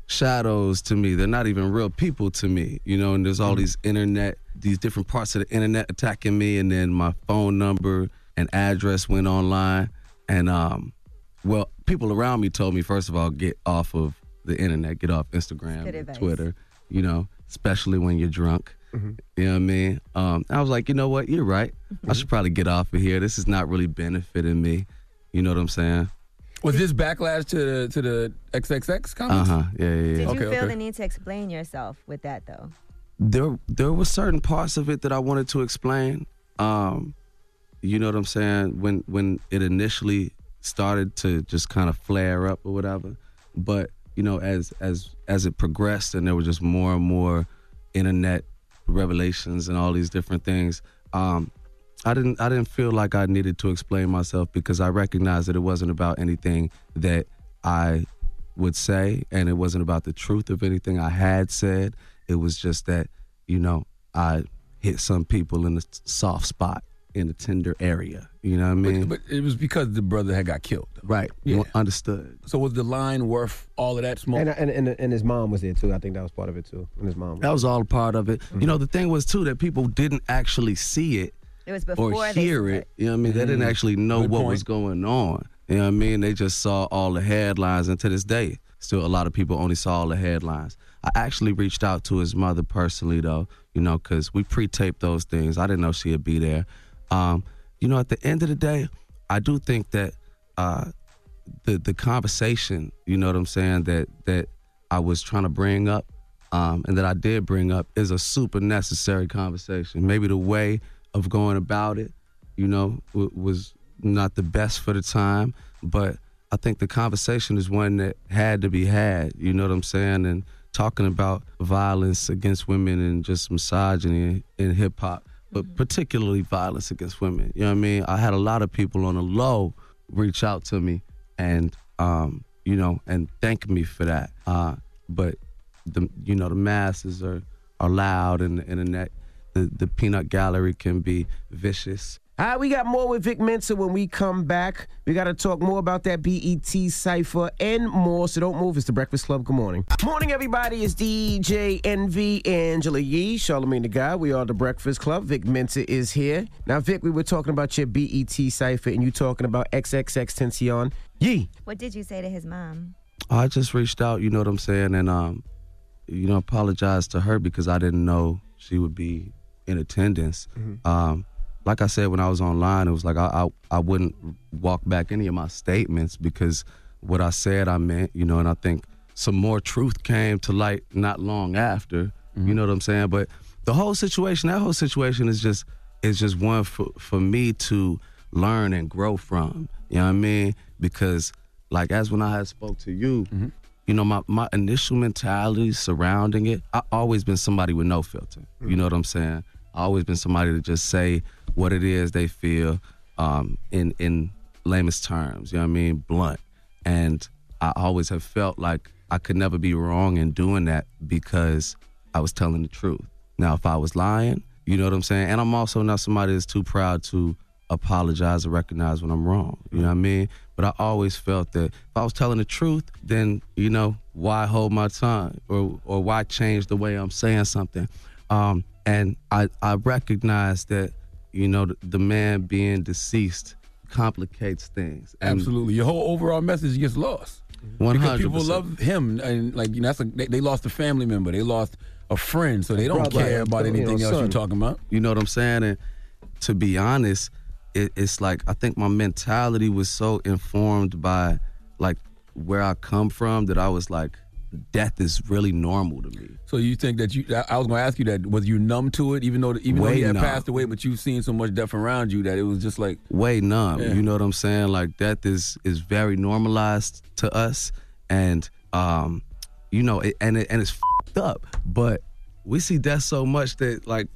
shadows to me. They're not even real people to me, you know. And there's all these internet, these different parts of the internet attacking me, and then my phone number and address went online, and um, well, people around me told me first of all, get off of the internet, get off Instagram, Good and advice. Twitter, you know, especially when you're drunk. You know what I mean? Um, I was like, you know what? You're right. I should probably get off of here. This is not really benefiting me. You know what I'm saying? Was this backlash to the to the XXX Uh huh. Yeah, yeah, yeah. Did Okay, you feel okay. the need to explain yourself with that though? There there were certain parts of it that I wanted to explain. Um, you know what I'm saying? When when it initially started to just kind of flare up or whatever. But, you know, as as as it progressed and there were just more and more internet revelations and all these different things, um, I didn't I didn't feel like I needed to explain myself because I recognized that it wasn't about anything that I would say and it wasn't about the truth of anything I had said. It was just that, you know, I hit some people in a soft spot in a tender area. You know what I mean? But it was because the brother had got killed. right. Yeah. Understood. So was the line worth all of that smoke? And, and, and, and his mom was there too. I think that was part of it too. And his mom. That was all a part of it. You know, the thing was too that people didn't actually see it It was before or hear saw it. You know what I mean? They didn't Mm. actually know Good what point. was going on. You know what I mean? They just saw all the headlines, and to this day, still a lot of people only saw all the headlines. I actually reached out to his mother personally, though, you know, because we pre-taped those things. I didn't know she'd be there. Um, you know, at the end of the day, I do think that uh, the the conversation, you know what I'm saying, that that I was trying to bring up, um, and that I did bring up, is a super necessary conversation. Maybe the way of going about it, you know, w- was not the best for the time, but I think the conversation is one that had to be had. You know what I'm saying, and talking about violence against women and just misogyny in hip hop, but particularly violence against women. You know what I mean? I had a lot of people on the low reach out to me and um, you know, and thank me for that. Uh, but the you know the masses are are loud and the internet. The the peanut gallery can be vicious. All right, we got more with Vic Mensa when we come back. We got to talk more about that BET cipher and more. So don't move. It's the Breakfast Club. Good morning. Morning, everybody. It's DJ Envy Angela Yee, Charlamagne the Guy. We are the Breakfast Club. Vic Mensa is here. Now, Vic, we were talking about your BET cipher, and you talking about XXX Tentacion. Yee. What did you say to his mom? I just reached out, you know what I'm saying, and um, you know, apologized to her because I didn't know she would be in attendance. Um, like I said when I was online, it was like I, I I wouldn't walk back any of my statements because what I said I meant, you know, and I think some more truth came to light not long after. You mm-hmm. know what I'm saying? But the whole situation, that whole situation is just is just one for for me to learn and grow from. You know what I mean? Because like as when I had spoke to you, mm-hmm. you know, my, my initial mentality surrounding it, I always been somebody with no filter. You mm. know what I'm saying? I always been somebody to just say what it is they feel um, in in lamest terms. You know what I mean? Blunt. And I always have felt like I could never be wrong in doing that because I was telling the truth. Now, if I was lying, you know what I'm saying? And I'm also not somebody that's too proud to apologize or recognize when I'm wrong. You know what I mean? But I always felt that if I was telling the truth, then, you know, why hold my tongue or, or why change the way I'm saying something? Um, and I, I recognize that, you know, the, the man being deceased complicates things. And Absolutely. Your whole overall message gets lost. One Because people love him, and like you know, that's a, they, they lost a family member, they lost a friend, so they don't care about you know, anything else you're talking about. You know what I'm saying? And to be honest, it, it's like I think my mentality was so informed by like where I come from that I was like, death is really normal to me. So you think that you? I I was going to ask you that. Was you numb to it, even though even though he had numb. passed away, but you've seen so much death around you that it was just like way numb. Yeah. You know what I'm saying? Like death is is very normalized to us, and um, you know, it, and it, and it's fed up. But we see death so much that like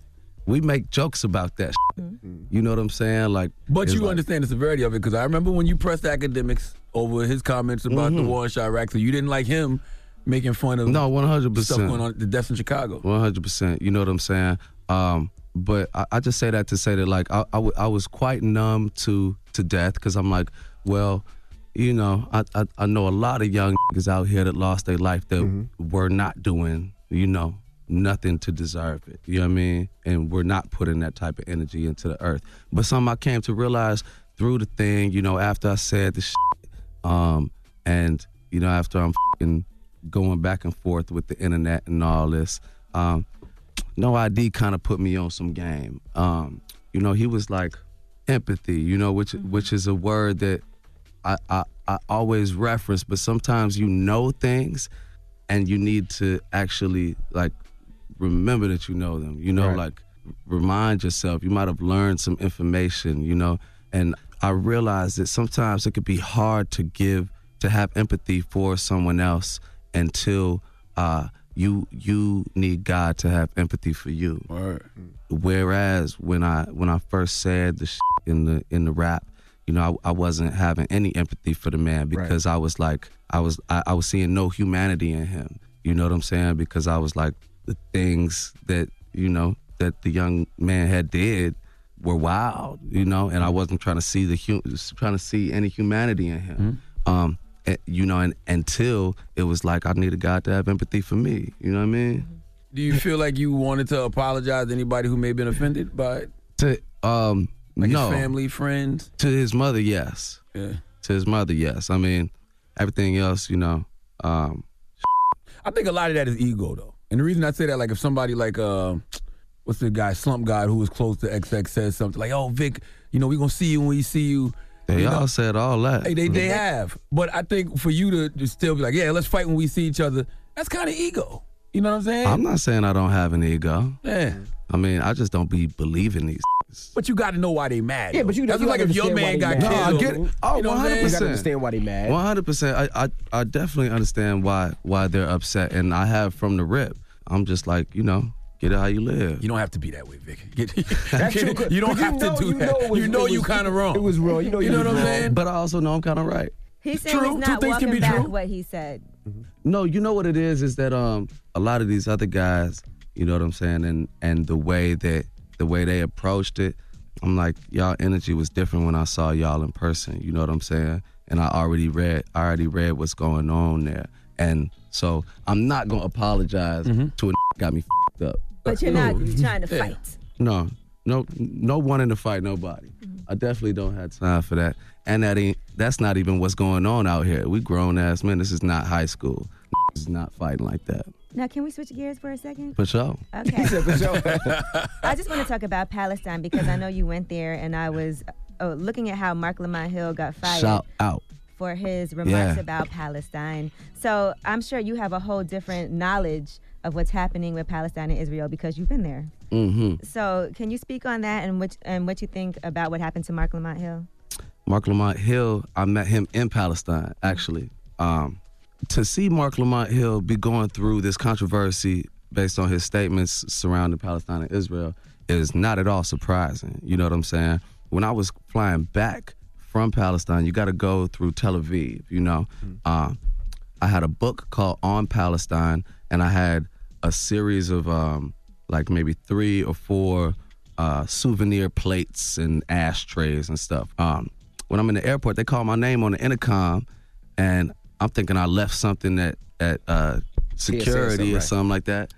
we make jokes about that. shit. You know what I'm saying? Like, But you like- understand the severity of it because I remember when you pressed academics over his comments about the Mhm. war in Chiraq, so you didn't like him making fun of No, one hundred stuff percent. going on the deaths in Chicago. One hundred percent. You know what I'm saying? Um, but I, I just say that to say that like I, I, w- I was quite numb to to death because I'm like, well, you know, I, I I know a lot of young niggas out here that lost their life that were not doing, you know, nothing to deserve it. You know what I mean? And we're not putting that type of energy into the earth. But something I came to realize through the thing, you know, after I said the shit, um, and you know, after I'm fing going back and forth with the internet and all this, um, No I.D. kind of put me on some game. Um, you know, he was like empathy, you know, which which is a word that I, I I always reference, but sometimes you know things and you need to actually like remember that you know them. You know, Right. like remind yourself. You might have learned some information, you know, and I realized that sometimes it could be hard to give to have empathy for someone else until uh you you need God to have empathy for you. Whereas when I when I first said the in the in the rap, you know, I, I wasn't having any empathy for the man because I was like I was I, I was seeing no humanity in him. You know what I'm saying? Because I was like the things that you know that the young man had did were wild. You know, and I wasn't trying to see the hu- trying to see any humanity in him. Um, eh, you know, and until it was like I needed God to have empathy for me. You know what I mean? Do you feel like you wanted to apologize to anybody who may have been offended by it? To um, Like no. his family, friends? To his mother, yes. Yeah. To his mother, yes. I mean, everything else, you know. Um, I think a lot of that is ego though. And the reason I say that, like if somebody like uh what's the guy, Slump God, who was close to XX says something like, Oh Vic, you know, we gonna see you when we see you. They You all know? said all that. Hey, they they mm-hmm. have. But I think for you to, to still be like, Yeah, let's fight when we see each other, that's kinda ego. You know what I'm saying? I'm not saying I don't have an ego. Yeah. I mean, I just don't be believing these. But you gotta know why they mad. Yeah, though. but you- that's you like if your why man they got mad. killed. No, I get it. Oh, you know 100%. saying? You gotta understand why they mad. One hundred percent. I, I I definitely understand why why they're upset, and I have from the rip. I'm just like you know, get it how you live. You don't have to be that way, Vic. Get, That's true, you don't but you have know- to do you that. know was- you know it you was- kind of wrong. it was wrong. You know you know what I'm saying? But I also know I'm kind of right. He's saying True. it's Two not things can walking be back true. what he said. No, you know what it is is that um a lot of these other guys, you know what I'm saying, and and the way that the way they approached it, I'm like, y'all energy was different when I saw y'all in person. You know what I'm saying? And I already read, I already read what's going on there. And so I'm not gonna apologize to a got me fed up. But you're not trying to Yeah. fight. No, no, no wanting to fight nobody. I definitely don't have time for that. And that ain't that's not even what's going on out here. We grown ass men. This is not high school. This is not fighting like that. Now, can we switch gears for a second? For sure. Okay. For sure. I just want to talk about Palestine because I know you went there, and I was uh, looking at how Marc Lamont Hill got fired Shout out. For his remarks Yeah. about Palestine. So I'm sure you have a whole different knowledge of what's happening with Palestine and Israel because you've been there. Mm-hmm. So can you speak on that and what and what you think about what happened to Marc Lamont Hill? Marc Lamont Hill, I met him in Palestine, actually. Um, to see Marc Lamont Hill be going through this controversy based on his statements surrounding Palestine and Israel is not at all surprising. You know what I'm saying? When I was flying back from Palestine, you got to go through Tel Aviv, you know? Um, I had a book called On Palestine, and I had a series of um, like maybe three or four uh, souvenir plates and ashtrays and stuff. Um, when I'm in the airport, they call my name on the intercom, and I'm thinking I left something at at uh, security or something like that.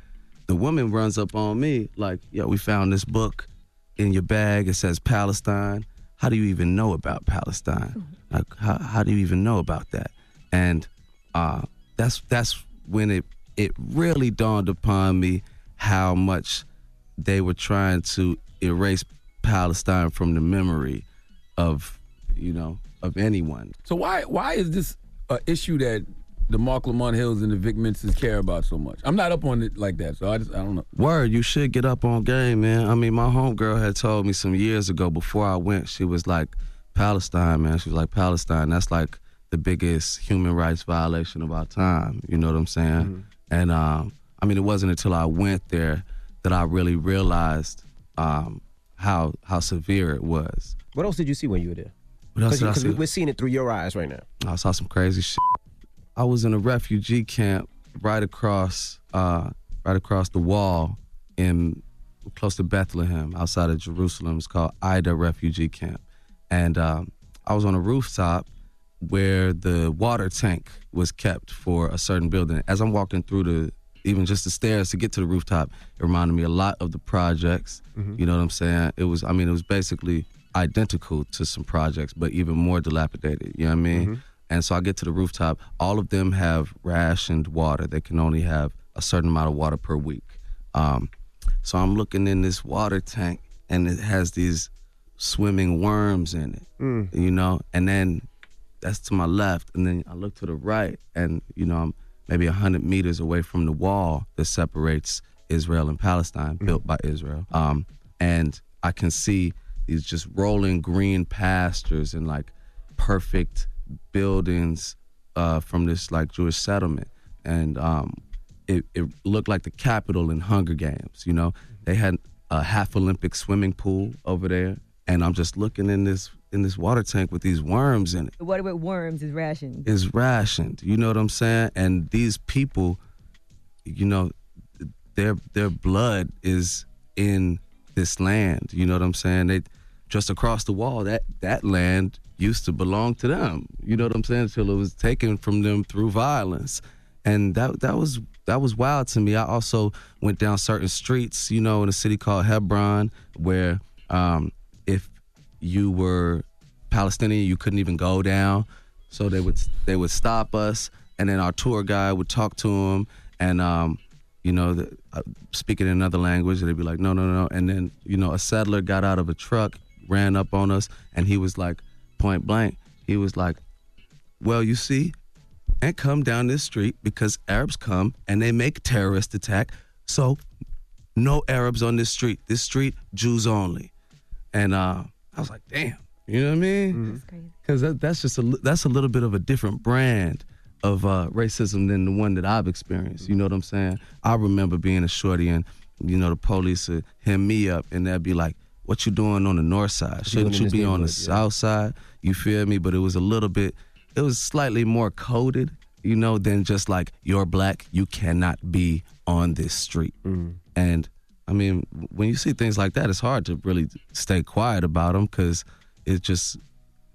The woman runs up on me like, "Yo, we found this book in your bag. It says Palestine. How do you even know about Palestine? Like, how how do you even know about that?" And uh, that's that's when it it really dawned upon me how much they were trying to erase Palestine from the memory of you know of anyone. So why why is this an issue that the Marc Lamont Hills and the Vic Mensas care about so much? I'm not up on it like that, so I just I don't know. Word, you should get up on game, man. I mean, my homegirl had told me some years ago before I went, she was like, Palestine, man. She was like, Palestine, that's like the biggest human rights violation of our time. You know what I'm saying? And um, I mean, it wasn't until I went there that I really realized um, how how severe it was. What else did you see when you were there? What else did I Because we're seeing it through your eyes right now. I saw some crazy shit. I was in a refugee camp right across uh, right across the wall in close to Bethlehem, outside of Jerusalem. It's called Aida Refugee Camp, and um, I was on a rooftop where the water tank was kept for a certain building. As I'm walking through the even just the stairs to get to the rooftop, it reminded me a lot of the projects. Mhm. You know what I'm saying? It was, I mean, it was basically identical to some projects, but even more dilapidated. You know what I mean? Mhm. And so I get to the rooftop. All of them have rationed water. They can only have a certain amount of water per week. Um, so I'm looking in this water tank, and it has these swimming worms in it. Mm. You know, and then that's to my left, and then I look to the right, and you know I'm maybe hundred meters away from the wall that separates Israel and Palestine, built by Israel. Um, and I can see these just rolling green pastures and like perfect buildings uh, from this like Jewish settlement, and um, it, it looked like the Capitol in Hunger Games. You know, they had a half Olympic swimming pool over there, and I'm just looking in this in this water tank with these worms in it. What with worms is ration. Is rationed. You know what I'm saying? And these people, you know, their their blood is in this land. You know what I'm saying? They just across the wall. That that land used to belong to them. You know what I'm saying? Until it was taken from them through violence, and that that was that was wild to me. I also went down certain streets, you know, in a city called Hebron, where um, if you were Palestinian, you couldn't even go down. So they would they would stop us, and then our tour guide would talk to them, and um, you know, the, uh, speaking in another language, they'd be like, no, no, no, and then you know, a settler got out of a truck, ran up on us, and he was like, point blank, he was like, well, you see, and come down this street because Arabs come and they make terrorist attack. So no Arabs on this street. This street, Jews only. And uh, I was like, damn, you know what I mean? Because that, that's just a that's a little bit of a different brand of uh, racism than the one that I've experienced. You know what I'm saying? I remember being a shorty and you know the police would hem me up and they'd be like, "What you doing on the north side? Shouldn't in you be on the? Yeah. south side?" You feel me? But it was a little bit, it was slightly more coded, you know, than just like you're black, you cannot be on this street. Mm. And I mean, when you see things like that, it's hard to really stay quiet about them because it just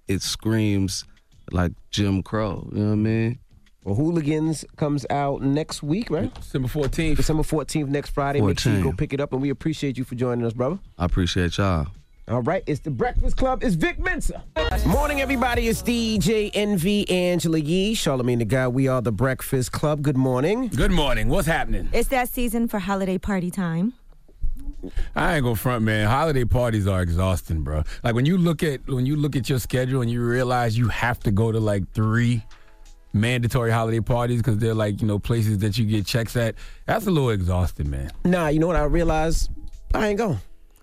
it screams like Jim Crow. You know what I mean? Well, Hooligans comes out next week, right? December 14th. December 14th, next Friday. Make sure you go pick it up, and we appreciate you for joining us, brother. I appreciate y'all. All right, it's the Breakfast Club. It's Vic Mensa. Morning, everybody. It's DJ Envy Angela Yee, Charlamagne the Guy. We are the Breakfast Club. Good morning. Good morning. What's happening? It's that season for holiday party time. I ain't gonna front, man. Holiday parties are exhausting, bro. Like when you look at when you look at your schedule and you realize you have to go to like three mandatory holiday parties because they're like you know places that you get checks at. That's a little exhausting, man. Nah, you know what I realized? I ain't going.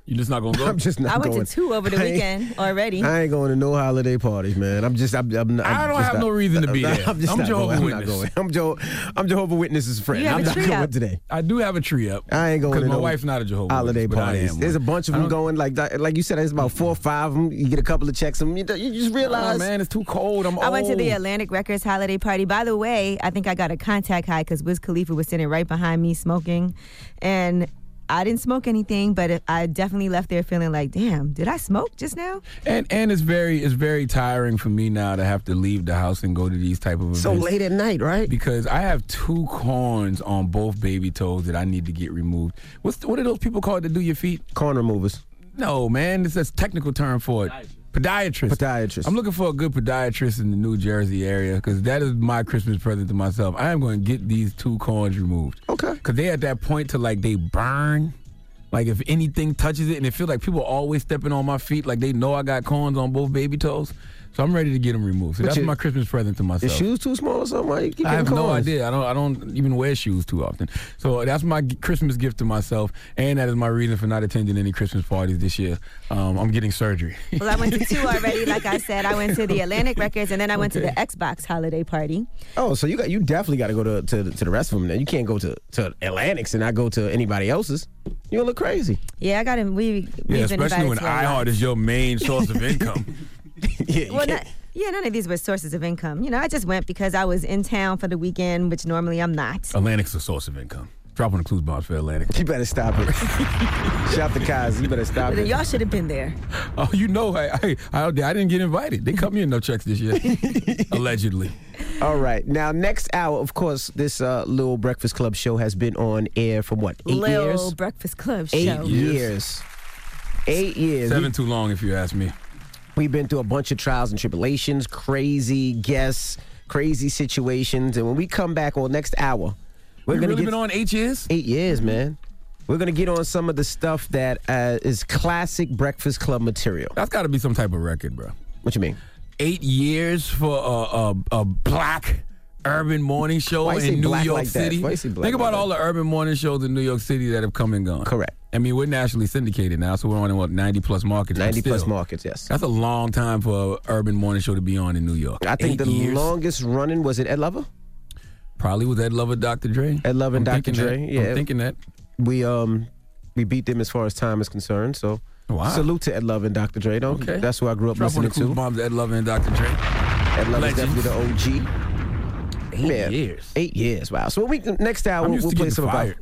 You just not gonna go. I'm just not I went going. to two over the I weekend already. I ain't going to no holiday parties, man. I'm just. I'm. I'm, I'm I don't just have not- no reason to be there. I'm just I'm not Jehovah's going. I'm not Witness. going. I'm Joe. I'm Jehovah Witness's friend. You have I'm a not tree going up. today. I do have a tree up. I ain't going because to my no wife's not a Jehovah's holiday Witness, parties. There's a bunch of them going. Like like you said, there's about four or five of them. You get a couple of checks. And you, you just realize, Oh, man, it's too cold. I'm I went to the. Atlantic Records holiday party. By the way, I think I got a contact high because Wiz Khalifa was sitting right behind me smoking, and I didn't smoke anything, but I definitely left there feeling like, damn, did I smoke just now? And and it's very it's very tiring for me now to have to leave the house and go to these type of events. so late at night, right? because I have two corns on both baby toes that I need to get removed. What's what are those people called to do your feet? Corn removers. No, man, it's a technical term for it. Podiatrist. Podiatrist. I'm looking for a good podiatrist in the New Jersey area because that is my Christmas present to myself. I am going to get these two corns removed. Okay. Because they at that point to like they burn. Like if anything touches it, and it feels like people are always stepping on my feet, like they know I got corns on both baby toes. So I'm ready to get them removed. So But that's your- my Christmas present to Your myself. shoes too small or something? Why you keep I have getting no idea. I don't. I don't even wear shoes too often. So that's my Christmas gift to myself, and that is my reason for not attending any Christmas parties this year. Um, I'm getting surgery. Well, I went to two already. Like I said, I went to the Atlantic Records, and then I went to the Xbox holiday party. Oh, so you got you definitely got to go to, to to the rest of them. Then you can't go to to Atlantic's and not go to anybody else's. You gonna look crazy. Yeah, I got him. We yeah, we've been especially invited when to a lot. iHeart is your main source of income. yeah, Well, can't- yeah, none of these were sources of income. You know, I just went because I was in town for the weekend, which normally I'm not. Atlantic's a source of income. Drop on the clues bombs for Atlantic. you better stop it. Shout to Kaz. You better stop it. y'all should have been there. Oh, you know, I, I I I didn't get invited. They cut me in no checks this year, allegedly. All right. Now, next hour, of course, this uh, little Breakfast Club show has been on air for what? Eight Lil years. Breakfast Club Eight show. years. Eight years. Seven too long, if you ask me. We've been through a bunch of trials and tribulations, crazy guests, crazy situations, and when we come back on next hour, we're We've gonna really get been on eight years. eight years, man. We're gonna get on some of the stuff that uh, is classic Breakfast Club material. That's got to be some type of record, bro. What you mean? Eight years for a, a, a black urban morning show in New York like that? City. Why you black Think about like all the urban morning shows in New York City that have come and gone. Correct. I mean, we're nationally syndicated now, so we're on in what ninety plus markets. but 90 plus markets, yes. That's a long time for an urban morning show to be on in New York. I think Eight the years. longest running was it Ed Lover? probably was Ed Lover, Dr. Dre. Ed Lover and I'm Dr. Dre. that. Yeah, I'm thinking that. we um we beat them as far as time is concerned. So Wow. salute to Ed Lover and Dr. Dre. Though Okay. that's who I grew up Drop on the listening to. bombs, Ed Lover and Dr. Dre. Ed Lover's definitely the OG. Eight Man, years. Eight years. Wow. So we next hour we'll, we'll play getting some about. fired.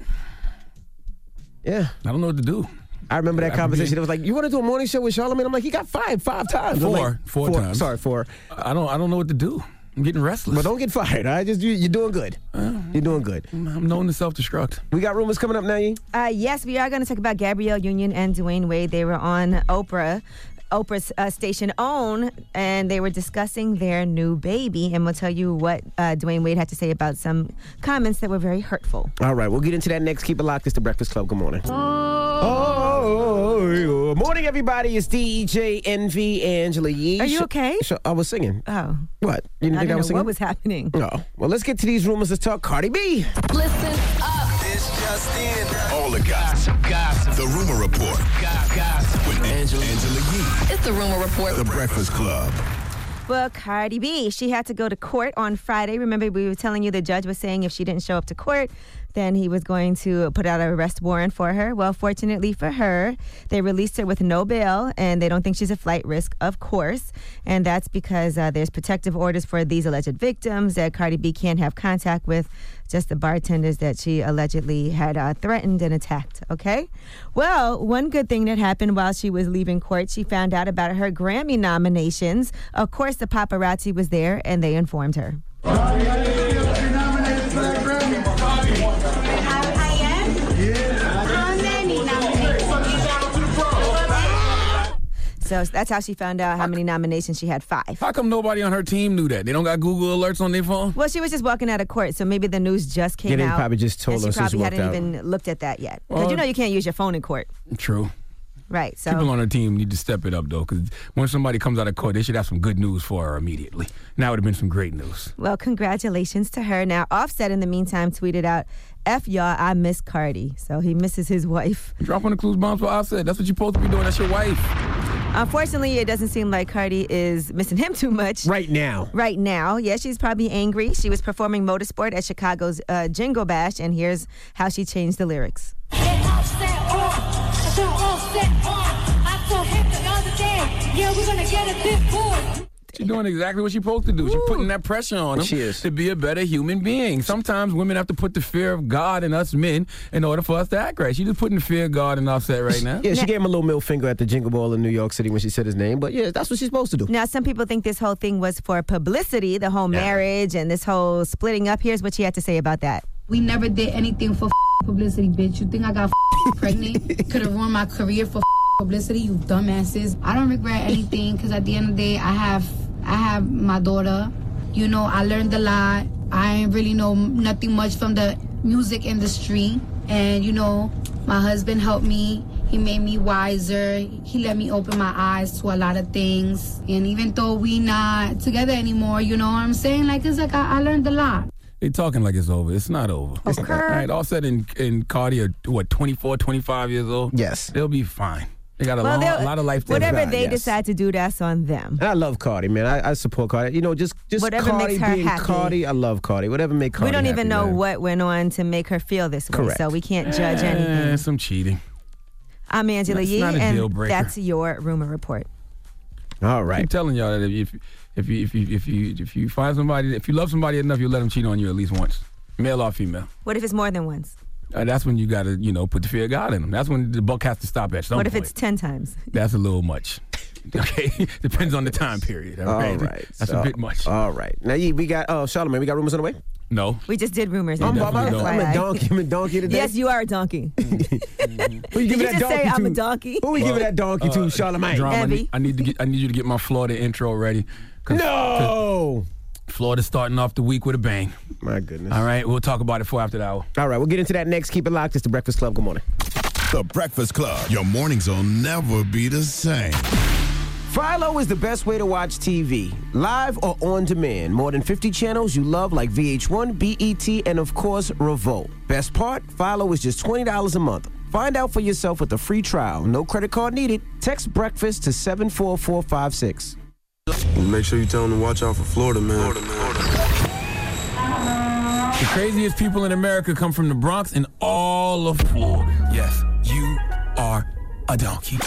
Yeah. I don't know what to do. I remember that I conversation. be- It was like, "You want to do a morning show with Charlamagne?" I'm like, "He got fired five times." Four. like, Four times. Sorry, four. I don't. I don't know what to do. I'm getting restless. But don't get fired. I just you, you're doing good. You're doing good. I'm known to self-destruct. We got rumors coming up now. You Uh, yes, we are going to talk about Gabrielle Union and Dwyane Wade. They were on Oprah. Oprah's uh, station OWN, and they were discussing their new baby. And we'll tell you what uh, Dwyane Wade had to say about some comments that were very hurtful. All right, we'll get into that next. Keep it locked. It's the Breakfast Club. Good morning. Oh, morning, everybody. It's DJ Envy Angela Yee. Are you okay? sh- I was singing. Oh, What? You didn't I think I, don't was know singing? what was happening. No. Well, let's get to these rumors. Let's talk Cardi B. Listen up, it's just in. All the gossip. Gossip. The rumor report. Gossip. With Angela, Angela Yee. It's the rumor report. The Breakfast Club. Well, Cardi B, she had to go to court on Friday. Remember, we were telling you the judge was saying if she didn't show up to court, then he was going to put out an arrest warrant for her. Well, fortunately for her, they released her with no bail, and they don't think she's a flight risk, of course. And that's because uh, there's protective orders for these alleged victims that Cardi B can't have contact with, just the bartenders that she allegedly had uh, threatened and attacked. Okay? Well, one good thing that happened while she was leaving court, she found out about her Grammy nominations. Of course, the paparazzi was there, and they informed her. So that's how she found out how many nominations she had five. How come nobody on her team knew that? They don't got Google alerts on their phone? Well, she was just walking out of court, so maybe the news just came Yeah, they out. probably just told and us she probably hadn't out. even looked at that yet. Because Well- you know you can't use your phone in court. True. Right. So People on her team need to step it up, though, because when somebody comes out of court, they should have some good news for her immediately. Now it would have been some great news. Well, congratulations to her. Now, Offset in the meantime tweeted out, F y'all, I miss Cardi. So he misses his wife. Drop on the clues bombs for Offset. That's what you're supposed to be doing. That's your wife. Unfortunately, it doesn't seem like Cardi is missing him too much. Right now. Right now. Yeah, she's probably angry. She was performing motorsport at Chicago's uh, Jingle Bash, and here's how she changed the lyrics. She's doing exactly what she's supposed to do. She's putting that pressure on him She is. to be a better human being. Sometimes women have to put the fear of God in us men in order for us to act right. She's just putting the fear of God in Offset right now. Yeah, she gave him a little middle finger at the Jingle Ball in New York City when she said his name. But yeah, that's what she's supposed to do. Now, some people think this whole thing was for publicity, the whole marriage and this whole splitting up. Here's what she had to say about that. We never did anything for publicity, bitch. You think I got pregnant? Could have ruined my career for publicity, you dumbasses. I don't regret anything because at the end of the day, I have I have my daughter. You know, I learned a lot. I ain't really know nothing much from the music industry, and you know, my husband helped me. He made me wiser. He let me open my eyes to a lot of things. And even though we not together anymore, you know what I'm saying? Like it's like I, I learned a lot. They talking like it's over. It's not over. It's not. All right, Offset and, and Cardi are, what, 24, 25 years old? Yes. They'll be fine. They got a, Well, long, they'll- a lot of life Whatever live. they yes. decide to do, that's on them. And I love Cardi, man. I, I support Cardi. You know, just just Whatever Cardi makes her being happy. Cardi. I love Cardi. Whatever make Cardi we don't even know man. what went on to make her feel this way, Correct. so we can't judge Eh, anything. some cheating. I'm Angela That's Yee, not a and deal breaker. that's your rumor report. All right. I right. keep telling y'all that if if you if you if you if you find somebody if you love somebody enough, you let them cheat on you at least once, male or female. What if it's more than once? Uh, that's when you got to you know put the fear of God in them. That's when the buck has to stop at some what if point. it's 10 times? That's a little much. Okay, depends on the time period. All All right, right. that's So- a bit much. All right. Now, Yee, we got, uh, Charlamagne, we got rumors on the way? no, We just did rumors. I'm, I'm, I'm. I'm a donkey. I'm a donkey today. Yes, you are a donkey. Who you Did giving you that just say donkey I'm a donkey? Who we giving that donkey to, Charlamagne? drama. I need, I need to get. I need you to get my Florida intro ready. 'Cause- No. Florida's starting off the week with a bang. My goodness. All right, we'll talk about it for after the hour. All right, we'll get into that next. Keep it locked. It's the Breakfast Club. Good morning. The Breakfast Club. Your mornings will never be the same. Philo is the best way to watch TV, live or on demand. More than 50 channels you love like VH1, BET, and of course, Revolt. Best part, Philo is just $20 a month. Find out for yourself with a free trial. No credit card needed. Text breakfast to 74456. Make sure you tell them to watch out for Florida, man. The craziest people in America come from the Bronx and all of Florida. Yes, you are a donkey.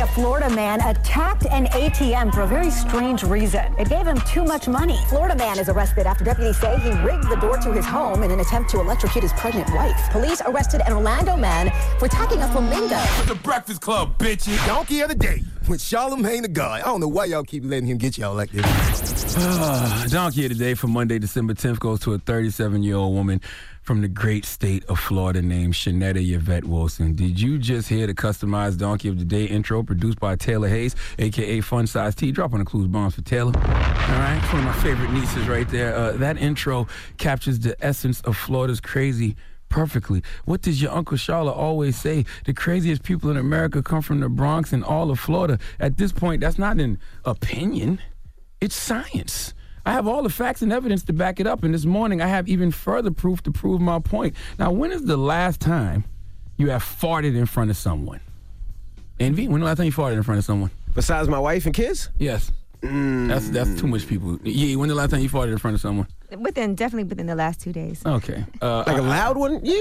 A Florida man attacked an ATM for a very strange reason. It gave him too much money. Florida man is arrested after deputies say he rigged the door to his home in an attempt to electrocute his pregnant wife. Police arrested an Orlando man for attacking a flamingo. The Breakfast Club, bitches. Donkey of the day. With Charlamagne the God. I don't know why y'all keep letting him get y'all like this. Donkey of the day for Monday, December 10th goes to a 37 year old woman from the great state of Florida named Shanetta Yvette Wilson. Did you just hear the customized Donkey of the Day intro produced by Taylor Hayes, aka Fun Size T? Drop on the clues bombs for Taylor. All right, it's one of my favorite nieces right there. Uh, that intro captures the essence of Florida's crazy perfectly. What does your Uncle Charlotte always say? The craziest people in America come from the Bronx and all of Florida. At this point, that's not an opinion. It's science. I have all the facts and evidence to back it up. And this morning, I have even further proof to prove my point. Now, when is the last time you have farted in front of someone? Envy, when was the last time you farted in front of someone? Besides my wife and kids? Yes. That's that's too much people. Yeah, when the last time you farted in front of someone? Within definitely within the last two days. Okay. Uh, Like a loud one? Yeah.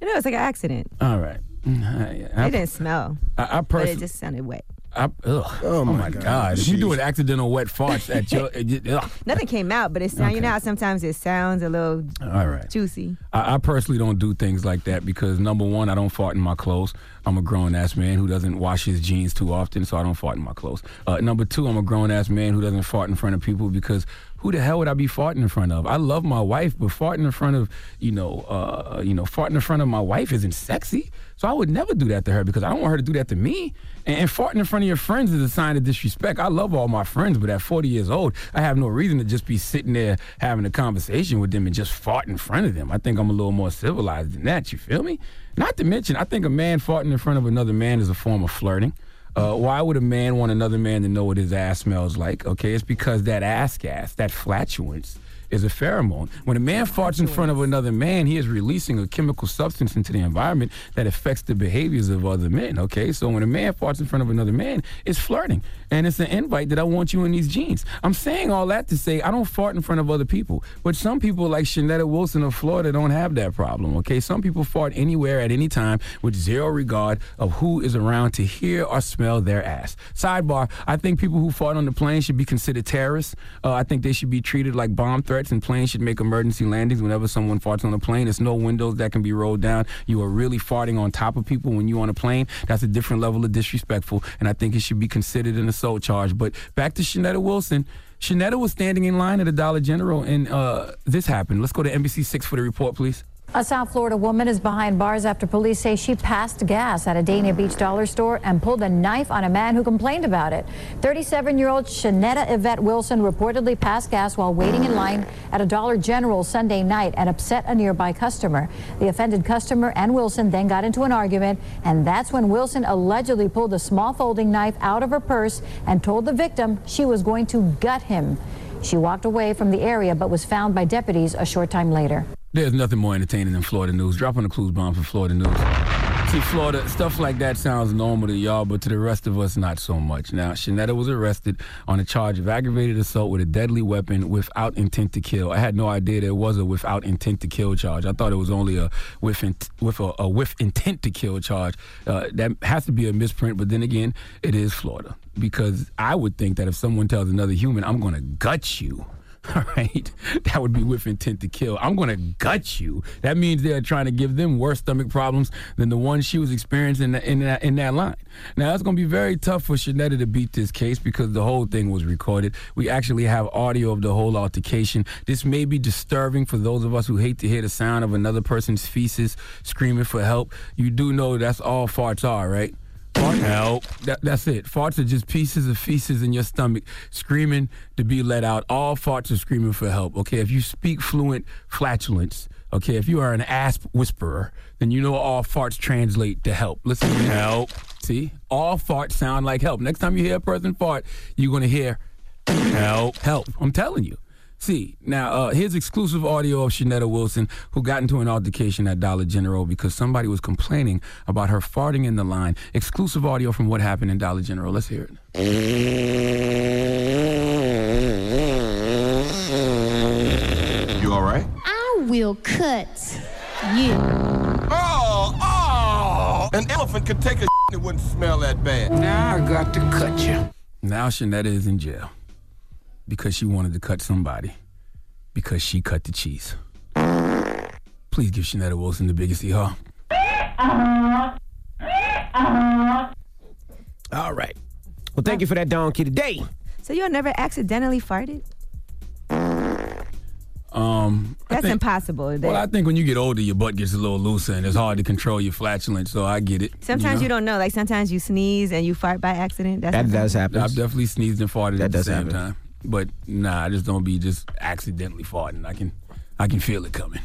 You know, it's like an accident. All right. I, I, it didn't smell, I, I but personally. it just sounded wet. I, ugh. Oh, my God! If you an accidental wet fart at your, ugh. Nothing came out, but it sound. You know how sometimes it sounds a little all right. juicy. I, I personally don't do things like that because number one, I don't fart in my clothes. I'm a grown ass man who doesn't wash his jeans too often, so I don't fart in my clothes. Uh, number two, I'm a grown ass man who doesn't fart in front of people because who the hell would I be farting in front of? I love my wife, but farting in front of you know, uh, you know, farting in front of my wife isn't sexy. So I would never do that to her because I don't want her to do that to me. And, and farting in front of your friends is a sign of disrespect. I love all my friends, but at 40 years old, I have no reason to just be sitting there having a conversation with them and just fart in front of them. I think I'm a little more civilized than that. You feel me? Not to mention, I think a man farting in front of another man is a form of flirting. Uh, why would a man want another man to know what his ass smells like? Okay, it's because that ass gas, that flatulence, is a pheromone. When a man farts in front of another man, he is releasing a chemical substance into the environment that affects the behaviors of other men. Okay, so when a man farts in front of another man, it's flirting. And it's an invite that I want you in these jeans. I'm saying all that to say I don't fart in front of other people. But some people, like Shanetta Wilson of Florida, don't have that problem. Okay, some people fart anywhere at any time with zero regard of who is around to hear or smell their ass. Sidebar: I think people who fart on the plane should be considered terrorists. Uh, I think they should be treated like bomb threats, and planes should make emergency landings whenever someone farts on a plane. There's no windows that can be rolled down. You are really farting on top of people when you're on a plane. That's a different level of disrespectful, and I think it should be considered an assault charge. But back to Shanetta Wilson. Shanetta was standing in line at a Dollar General, and uh, this happened. Let's go to NBC Six for the report, please. A South Florida woman is behind bars after police say she passed gas at a Dania Beach dollar store and pulled a knife on a man who complained about it. 37 year old Shanetta Yvette Wilson reportedly passed gas while waiting in line at a Dollar General Sunday night and upset a nearby customer. The offended customer and Wilson then got into an argument, and that's when Wilson allegedly pulled a small folding knife out of her purse and told the victim she was going to gut him. She walked away from the area but was found by deputies a short time later. There's nothing more entertaining than Florida news. Dropping a clues bomb for Florida news. See, Florida, stuff like that sounds normal to y'all, but to the rest of us, not so much. Now, Shanetta was arrested on a charge of aggravated assault with a deadly weapon without intent to kill. I had no idea there was a without intent to kill charge. I thought it was only a with, in, with a, a with intent to kill charge. Uh, that has to be a misprint, but then again, it is Florida. Because I would think that if someone tells another human, I'm going to gut you, all right, that would be with intent to kill. I'm going to gut you. That means they're trying to give them worse stomach problems than the one she was experiencing in, that- in, that, in that line. Now, it's going to be very tough for Shanetta to beat this case because the whole thing was recorded. We actually have audio of the whole altercation. This may be disturbing for those of us who hate to hear the sound of another person's feces screaming for help. You do know that's all farts are, right? Fart help. That, that's it. Farts are just pieces of feces in your stomach screaming to be let out. All farts are screaming for help. Okay, if you speak fluent flatulence, okay, if you are an asp whisperer, then you know all farts translate to help. Listen, help. See, all farts sound like help. Next time you hear a person fart, you're gonna hear help. Help. I'm telling you. See, now uh, here's exclusive audio of Shanetta Wilson, who got into an altercation at Dollar General because somebody was complaining about her farting in the line. Exclusive audio from what happened in Dollar General. Let's hear it. You all right? I will cut you. Oh, oh! An elephant could take a and it wouldn't smell that bad. Now I got to cut you. Now Shanetta is in jail because she wanted to cut somebody because she cut the cheese. Please give Shanetta Wilson the biggest hee haw. All right. Well, thank you for that donkey today. So you never accidentally farted? Um, I That's think- impossible. Well, I think when you get older, your butt gets a little looser and it's hard to control your flatulence. So I get it. Sometimes you, know? don't know. Like sometimes you sneeze and you fart by accident. That's sometimes- I've definitely sneezed and farted That at the does same happen. time. But nah, I just don't be just accidentally farting. I can, I can feel it coming.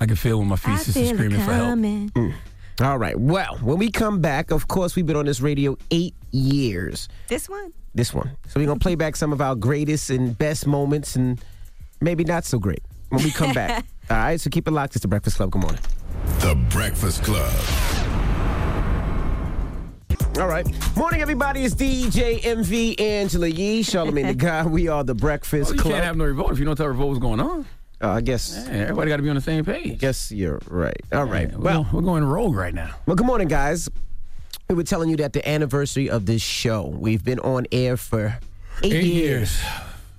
I can feel when my I feces are screaming for help. coming. Mm. All right. Well, when we come back, of course, we've been on this radio eight years. This one? This one. So we're going to play back some of our greatest and best moments and maybe not so great when we come back. All right. So keep it locked. It's the Breakfast Club. Good morning. The Breakfast Club. All right. Morning, everybody. It's DJ Envy Angela Yee, Charlamagne the Guy. We are the Breakfast Oh, you Club. can't have no revolt if you don't tell revolt what's going on. Uh, I guess. Yeah, everybody got to be on the same page. Guess you're right. All right. Well, we're going rogue right now. Well, good morning, guys. We were telling you that the anniversary of this show. We've been on air for eight, Eight years. years.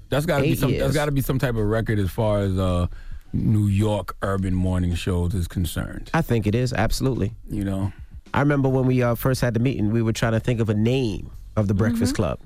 That's got to be some. That's years. got to be some type of record as far as uh, New York urban morning shows is concerned. I think it is absolutely. You know, I remember when we uh, first had the meeting, we were trying to think of a name of the Breakfast Mm-hmm. Club.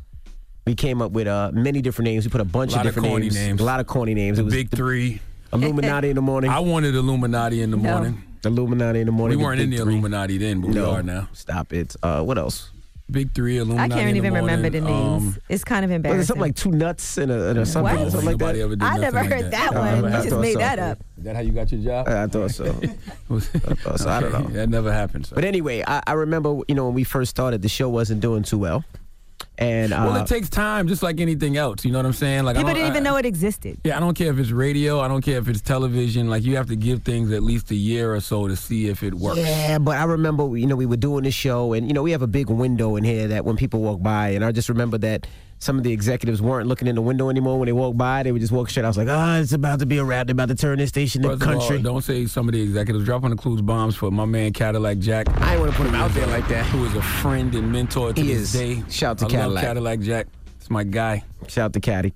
We came up with uh, many different names. We put a bunch A lot of of different corny names, names. A lot of corny names. it was Big Three, Illuminati in the morning. I wanted Illuminati in the No. morning. Illuminati in the morning. We weren't in the Three. Illuminati then, but no, we are now. Stop it. Uh, what else? Big Three, I can't even the remember the names. Um, it's kind of Was it something like two nuts and a, and a something, What? something like that? ever did I never like heard that Uh, one. I You just made so. that up. Is that how you got your job? I thought so. I thought so. I don't know. that never happened. So. But anyway, I, I remember, you know, when we first started, the show wasn't doing too well. And uh, well, it takes time, just like anything else. You know what I'm saying? Like I People don't- didn't even I- know it existed. Yeah, I don't care if it's radio. I don't care if it's television. Like you have to give things at least a year or so to see if it works. Yeah, but I remember, you know, we were doing the show, and you know, we have a big window in here that when people walk by, and I just remember that some of the executives weren't looking in the window anymore when they walked by. They would just walk straight. I was like, oh, it's about to be a wrap. They're about to turn this station to of all, country. don't say some of the executives dropping the clues bombs for my man Cadillac Jack. I ain't want to put him out there like that. Who is a friend and mentor to He this is. day. Shout to I Cadillac. Cadillac Jack. It's my guy. Shout out to Caddy.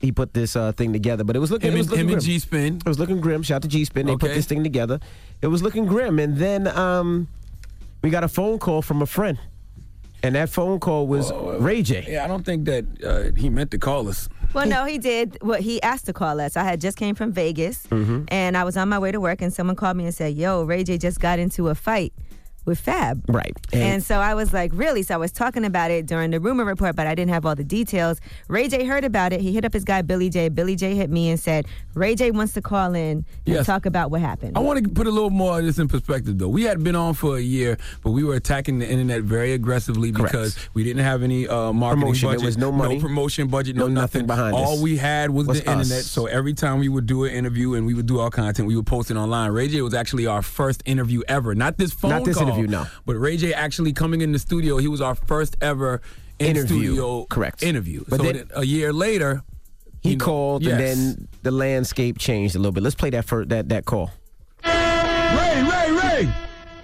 He put this uh, thing together, but it was looking. Him it was looking him and grim. G-Spin. It was looking grim. Shout out to G Spin. They put this thing together. It was looking grim, and then um, we got a phone call from a friend, and that phone call was Ray J. Yeah, I don't think that uh, he meant to call us. Well, no, he did. Well, he asked to call us. I had just came from Vegas, Mm-hmm. and I was on my way to work, and someone called me and said, "Yo, Ray J just got into a fight with Fab." Right. And, so I was like, really? So I was talking about it during the rumor report, but I didn't have all the details. Ray J heard about it. He hit up his guy Billy J. Billy J hit me and said, Ray J wants to call in and talk about what happened. I want to put a little more of this in perspective, though. We had been on for a year, but we were attacking the internet very aggressively because we didn't have any uh, marketing Promotion. There was no money. No promotion budget, no, No nothing behind All us. we had was, Was the internet. So every time we would do an interview and we would do our content, we would post it online. Ray J was actually our first interview ever. Not this phone Not this call, interview, no. But Ray J actually coming in the studio, he was our first ever in Interview. studio Correct. interview. But so then- then a year later, He you know, called, yes. and then the landscape changed a little bit. Let's play that first, that that call. Ray, Ray, Ray.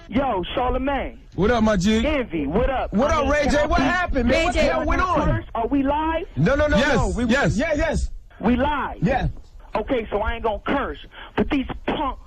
Yo, Charlamagne. What up, my G? Envy, what up? What I up, Ray can J? I What be- happened, man? Ray What the hell went on? first? Are we live? No, no, no, Yes, no. We, yes. yes, yes. We live. Yeah. Okay, so I ain't gonna curse, but these punk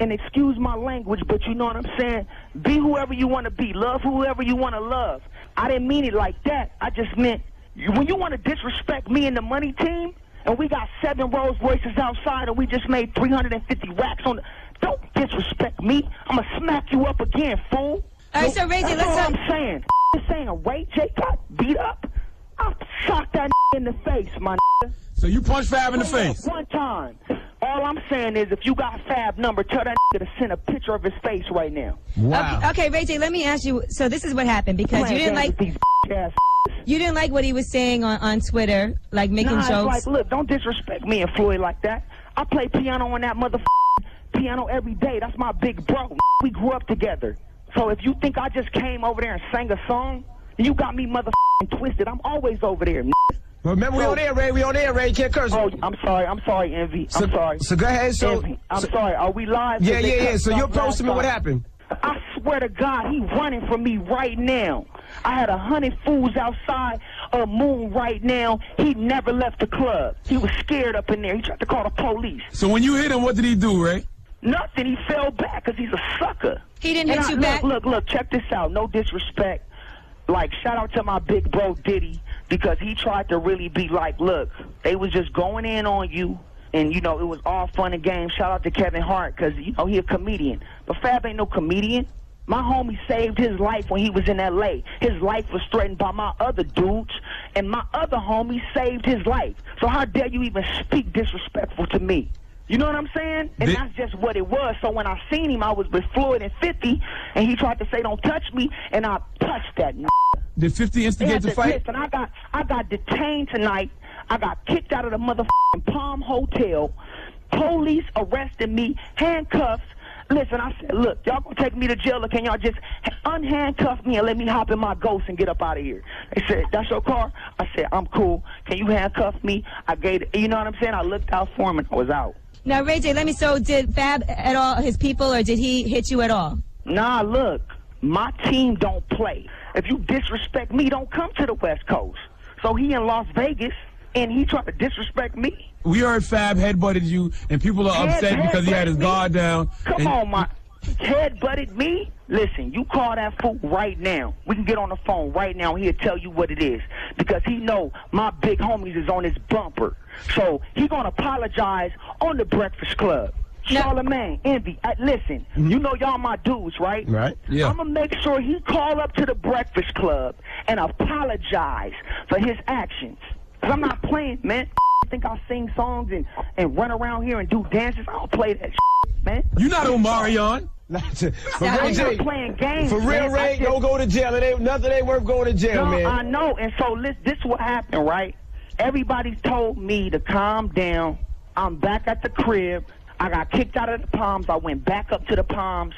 and excuse my language, but you know what I'm saying? Be whoever you want to be. Love whoever you want to love. I didn't mean it like that. I just meant when you want to disrespect me and the money team, and we got seven Rolls Royces outside, and we just made 350 racks on the. Don't disrespect me. I'm gonna smack you up again, fool. All right, so Ray J, That's let's all talk- I'm saying. Saying Ray J got beat up. I shot that in the face, my. So you punched Fab in the face? One time. All I'm saying is, if you got Fab number, tell that to send a picture of his face right now. Okay, okay, Ray J, let me ask you. So this is what happened because you didn't like these ass. you didn't like what he was saying on, on Twitter, like making nah, jokes. It's like, look, don't disrespect me and Floyd like that. I play piano on that mother piano every day. That's my big bro. We grew up together. So if you think I just came over there and sang a song, you got me mother twisted. I'm always over there. Remember, we on air, Ray. We on air, Ray. You can't curse. Oh, I'm sorry. I'm sorry, Envy. I'm sorry. so go ahead, so- Envy, I'm so- sorry. Are we live? Yeah, Did yeah, yeah. So you're posting me. What happened? I swear to God, he running from me right now. I had a hundred fools outside a moon right now. He never left the club. He was scared up in there. He tried to call the police. So when you hit him, what did he do, Ray? Nothing. He fell back because he's a sucker. He didn't And hit I- you look, back? Look, look, check this out. No disrespect. Like, shout out to my big bro Diddy because he tried to really be like, look, they was just going in on you. And, you know, it was all fun and games. Shout out to Kevin Hart because, you know, he a comedian. But Fab ain't no comedian. My homie saved his life when he was in L.A. His life was threatened by my other dudes, and my other homie saved his life. So how dare you even speak disrespectful to me? You know what I'm saying? And that's just what it was. So when I seen him, I was with Floyd and 50, and he tried to say, don't touch me, and I touched that Did 50 They instigate had the fight? Listen, I got, I got detained tonight. I got kicked out of the motherfucking Palm Hotel. Police arrested me, handcuffs. Listen, I said, look, y'all gonna take me to jail or can y'all just unhandcuff me and let me hop in my ghost and get up out of here? They said, that's your car? I said, I'm cool. Can you handcuff me? I gave it, you know what I'm saying? I looked out for him and I was out. Now, Ray J, let me. So, did Fab at all his people, or did he hit you at all? Nah, look, my team don't play. If you disrespect me, don't come to the West Coast. So he in Las Vegas and he tried to disrespect me. We heard Fab headbutted you, and people are Head- upset because he had his me? guard down. Come on, my head butted me. Listen, you call that fool right now. We can get on the phone right now. He'll tell you what it is because he know my big homies is on his bumper. So he gonna apologize on the Breakfast Club. Charlamagne, Envy, uh, listen, you know y'all my dudes, right? Right. Yeah. I'm gonna make sure he call up to the Breakfast Club and apologize for his actions. Cause I'm not playing, man. I Think I'll sing songs and and run around here and do dances? I don't play that shit, man. You not Omarion. But Ray J, playing games. For real, man. Ray, just- don't go to jail. It ain't nothing ain't worth going to jail, no, man. I know. And so this, this is what happened, right? Everybody told me to calm down. I'm back at the crib. I got kicked out of the Palms. I went back up to the Palms.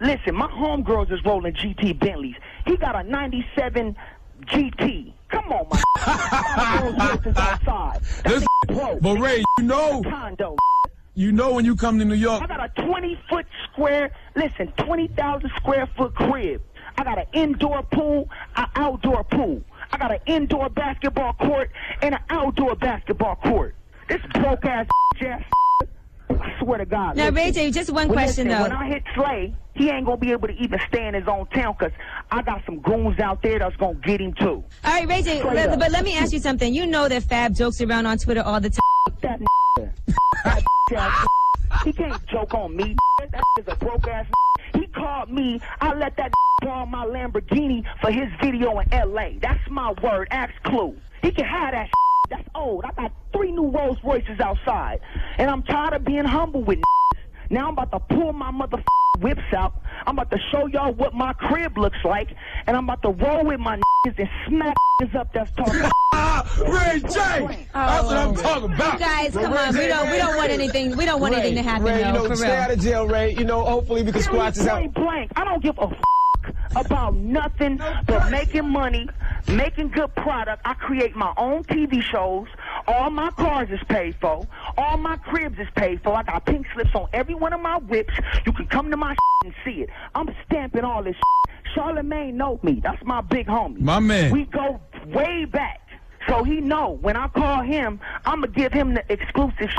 Listen, my homegirls is rolling GT Bentleys. He got a 97 GT. Come on, my. outside. Nigga broke. but Ray, you know, Condo. you know when you come to New York, I got a 20 foot square, listen, 20,000 square foot crib. I got an indoor pool, an outdoor pool. I got an indoor basketball court and an outdoor basketball court. This broke ass ass. I swear to God. Now, listen. Ray J, just one question, listen, though. When I hit Slay, he ain't gonna be able to even stay in his own town because I got some goons out there that's gonna get him too. All right, Ray J, Straight let- up. but let me ask you something. You know that Fab jokes around on Twitter all the time. That that he can't joke on me. That is a broke ass. He called me. I let that borrow my Lamborghini for his video in L.A. That's my word. Ask Clue. He can have that. That's old. I got three new Rolls Royces outside, and I'm tired of being humble with. Now I'm about to pull my mother whips out. I'm about to show y'all what my crib looks like, and I'm about to roll with my and smack up that's talking. Ray J. That's what I'm oh. talking about. You guys, come Ray on. J, We don't. We don't want anything. We don't want Ray, anything to happen Ray, you know, for stay real. out of jail, Ray. You know, hopefully we can squash this out. Point blank. I don't give a f- about nothing but making money, making good product. I create my own TV shows. All my cars is paid for. All my cribs is paid for. I got pink slips on every one of my whips. You can come to my and see it. I'm stamping all this. Charlamagne know me. That's my big homie. My man. We go way back. So he know when I call him, I'm gonna give him the exclusive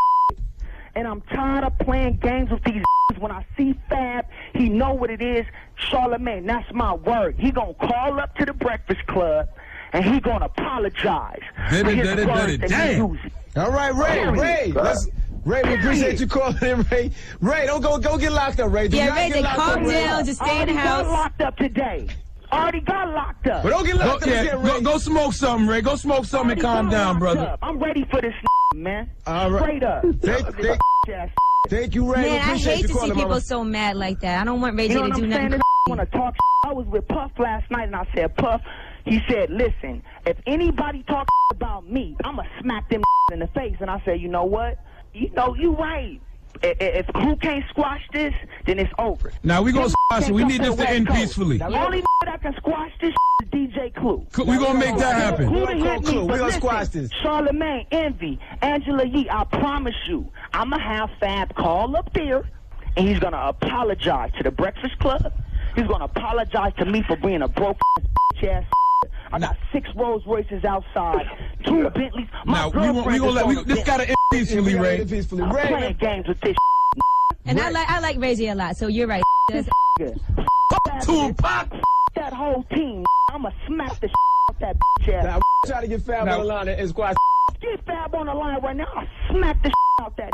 and I'm tired of playing games with these when I see Fab, he know what it is. Charlamagne, that's my word. He gonna call up to the Breakfast Club and he gonna apologize for his Da-da-da-da-da, words that he damn. All right, Ray, Period. Ray, let's, Ray, we appreciate you calling in, Ray. Ray, don't go, go get locked up, Ray. Do Yeah, not Ray, get calm up, Ray. down, just stay in Already the got locked up today. Already got locked up. But don't get Go, locked up yeah, again, Ray. go, go smoke something, Ray. Go smoke something and calm down, brother. I'm ready for this man. All right. Straight up. Thank, thank, Ass. thank you, Ray. Man, I hate to see calling, people mama. so mad like that. I don't want Ray J You know to what do I'm nothing. saying? want to talk. I was with Puff last night, and I said, Puff. He said, "Listen, if anybody talk about me, I'ma smack them in the face." And I said, "You know what? You know, you right. I- i- If who can't squash this, then it's over." Now we gonna squash it. We need this to end Coast. peacefully. The only that can squash this is DJ Clue. Cl- we gonna make that happen. Who We to gonna hit me? We gonna squash this. Charlamagne, Envy, Angela Yee, I promise you, I'ma have Fab call up there, and he's gonna apologize to the Breakfast Club. He's gonna apologize to me for being a broke ass. I got six Rolls Royces outside, two Bentleys. My Now we gonna, we gonna is let on we, the this gotta end peacefully, Yeah, Ray. peacefully. I'm Ray, playing games with this And I like I like Ray J a lot, so you're right. That's- nigga. To. That whole team, I'ma smack the out that bitch ass. Now, try to get Fab Now- on the line and squash. Get Fab on the line right now. I'll smack the out that.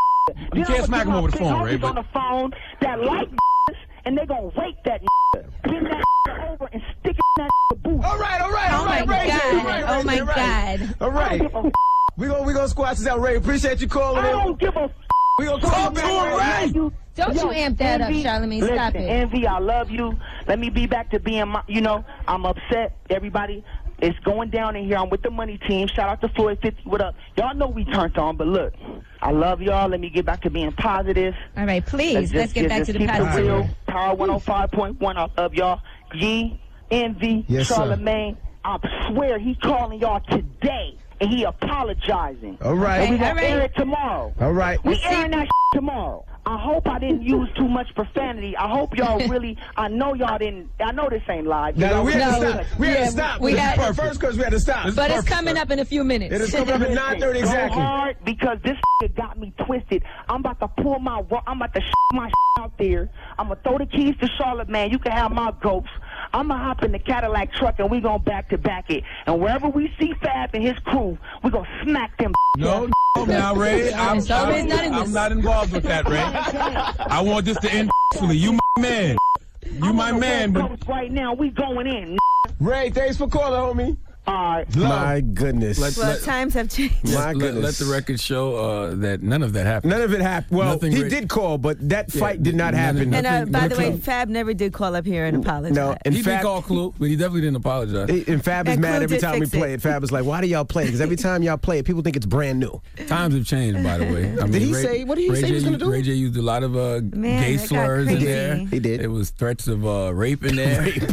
You can't smack him over the phone, Ray, on the phone that like and they gonna wake that. Bring that over and stick it in that boot. All right, all right, all Oh right, my Ray. J, God. Oh my Ray, Ray. God. All right. Oh we gonna we gonna squash this out, Ray. Appreciate you calling I don't give a. We gonna call back, Ray. Don't you amp that up, Envy, Charlamagne. Listen, Stop it. Envy, I love you. Let me be back to being my, you know, I'm upset. Everybody, It's going down in here. I'm with the money team. Shout out to Floyd 50. What up? Y'all know we turned on, but look, I love y'all. Let me get back to being positive. All right, please, let's get back to the keep positive. It real. Power 105.1 I love y'all. G, Envy, Yes, sir. Charlamagne. I swear he calling y'all today and he apologizing. All right. And we gonna All right. air it tomorrow. All right. We airing that tomorrow. I hope I didn't use too much profanity. I hope y'all really. I know y'all didn't. I know this ain't live. No, Y'all we had to stop. We had to stop. we This is had- perfect. First because we had to stop. But it's coming up in a few minutes. It is coming up at 9:30 Go exactly. hard because this got me twisted. I'm about to pull my. I'm about to my out there. I'm gonna throw the keys to Charlotte, man. You can have my ghost. I'm gonna hop in the Cadillac truck and we gonna back to back it. And wherever we see Fab and his crew, we gonna smack them. No, no, now, Ray. I'm, So Ray's I'm, not in I'm not involved with that, Ray. I want this to end peacefully. You my man. You my man, but right now, we going in. Ray, thanks for calling, homie. All right. My goodness. Let's- Well, let- times have changed. My let, goodness. let the record show uh, that none of that happened. None of it happened. Well, Nothing he great. did call, but that Yeah, fight did not none of- happen. And uh, by the way. Fab never did call up here and apologize. No, in he fact, did call Clue, but he definitely didn't apologize. And Fab is And mad Clue every time we play it. it. Fab is like, "Why do y'all play?" Because every time y'all play it, people think it's brand new. Times have changed, by the way. I Did he Ray- say- what did he Ray say he was gonna do? Ray J used a lot of uh, Man, gay slurs in there. He did. It was threats of uh, rape in there.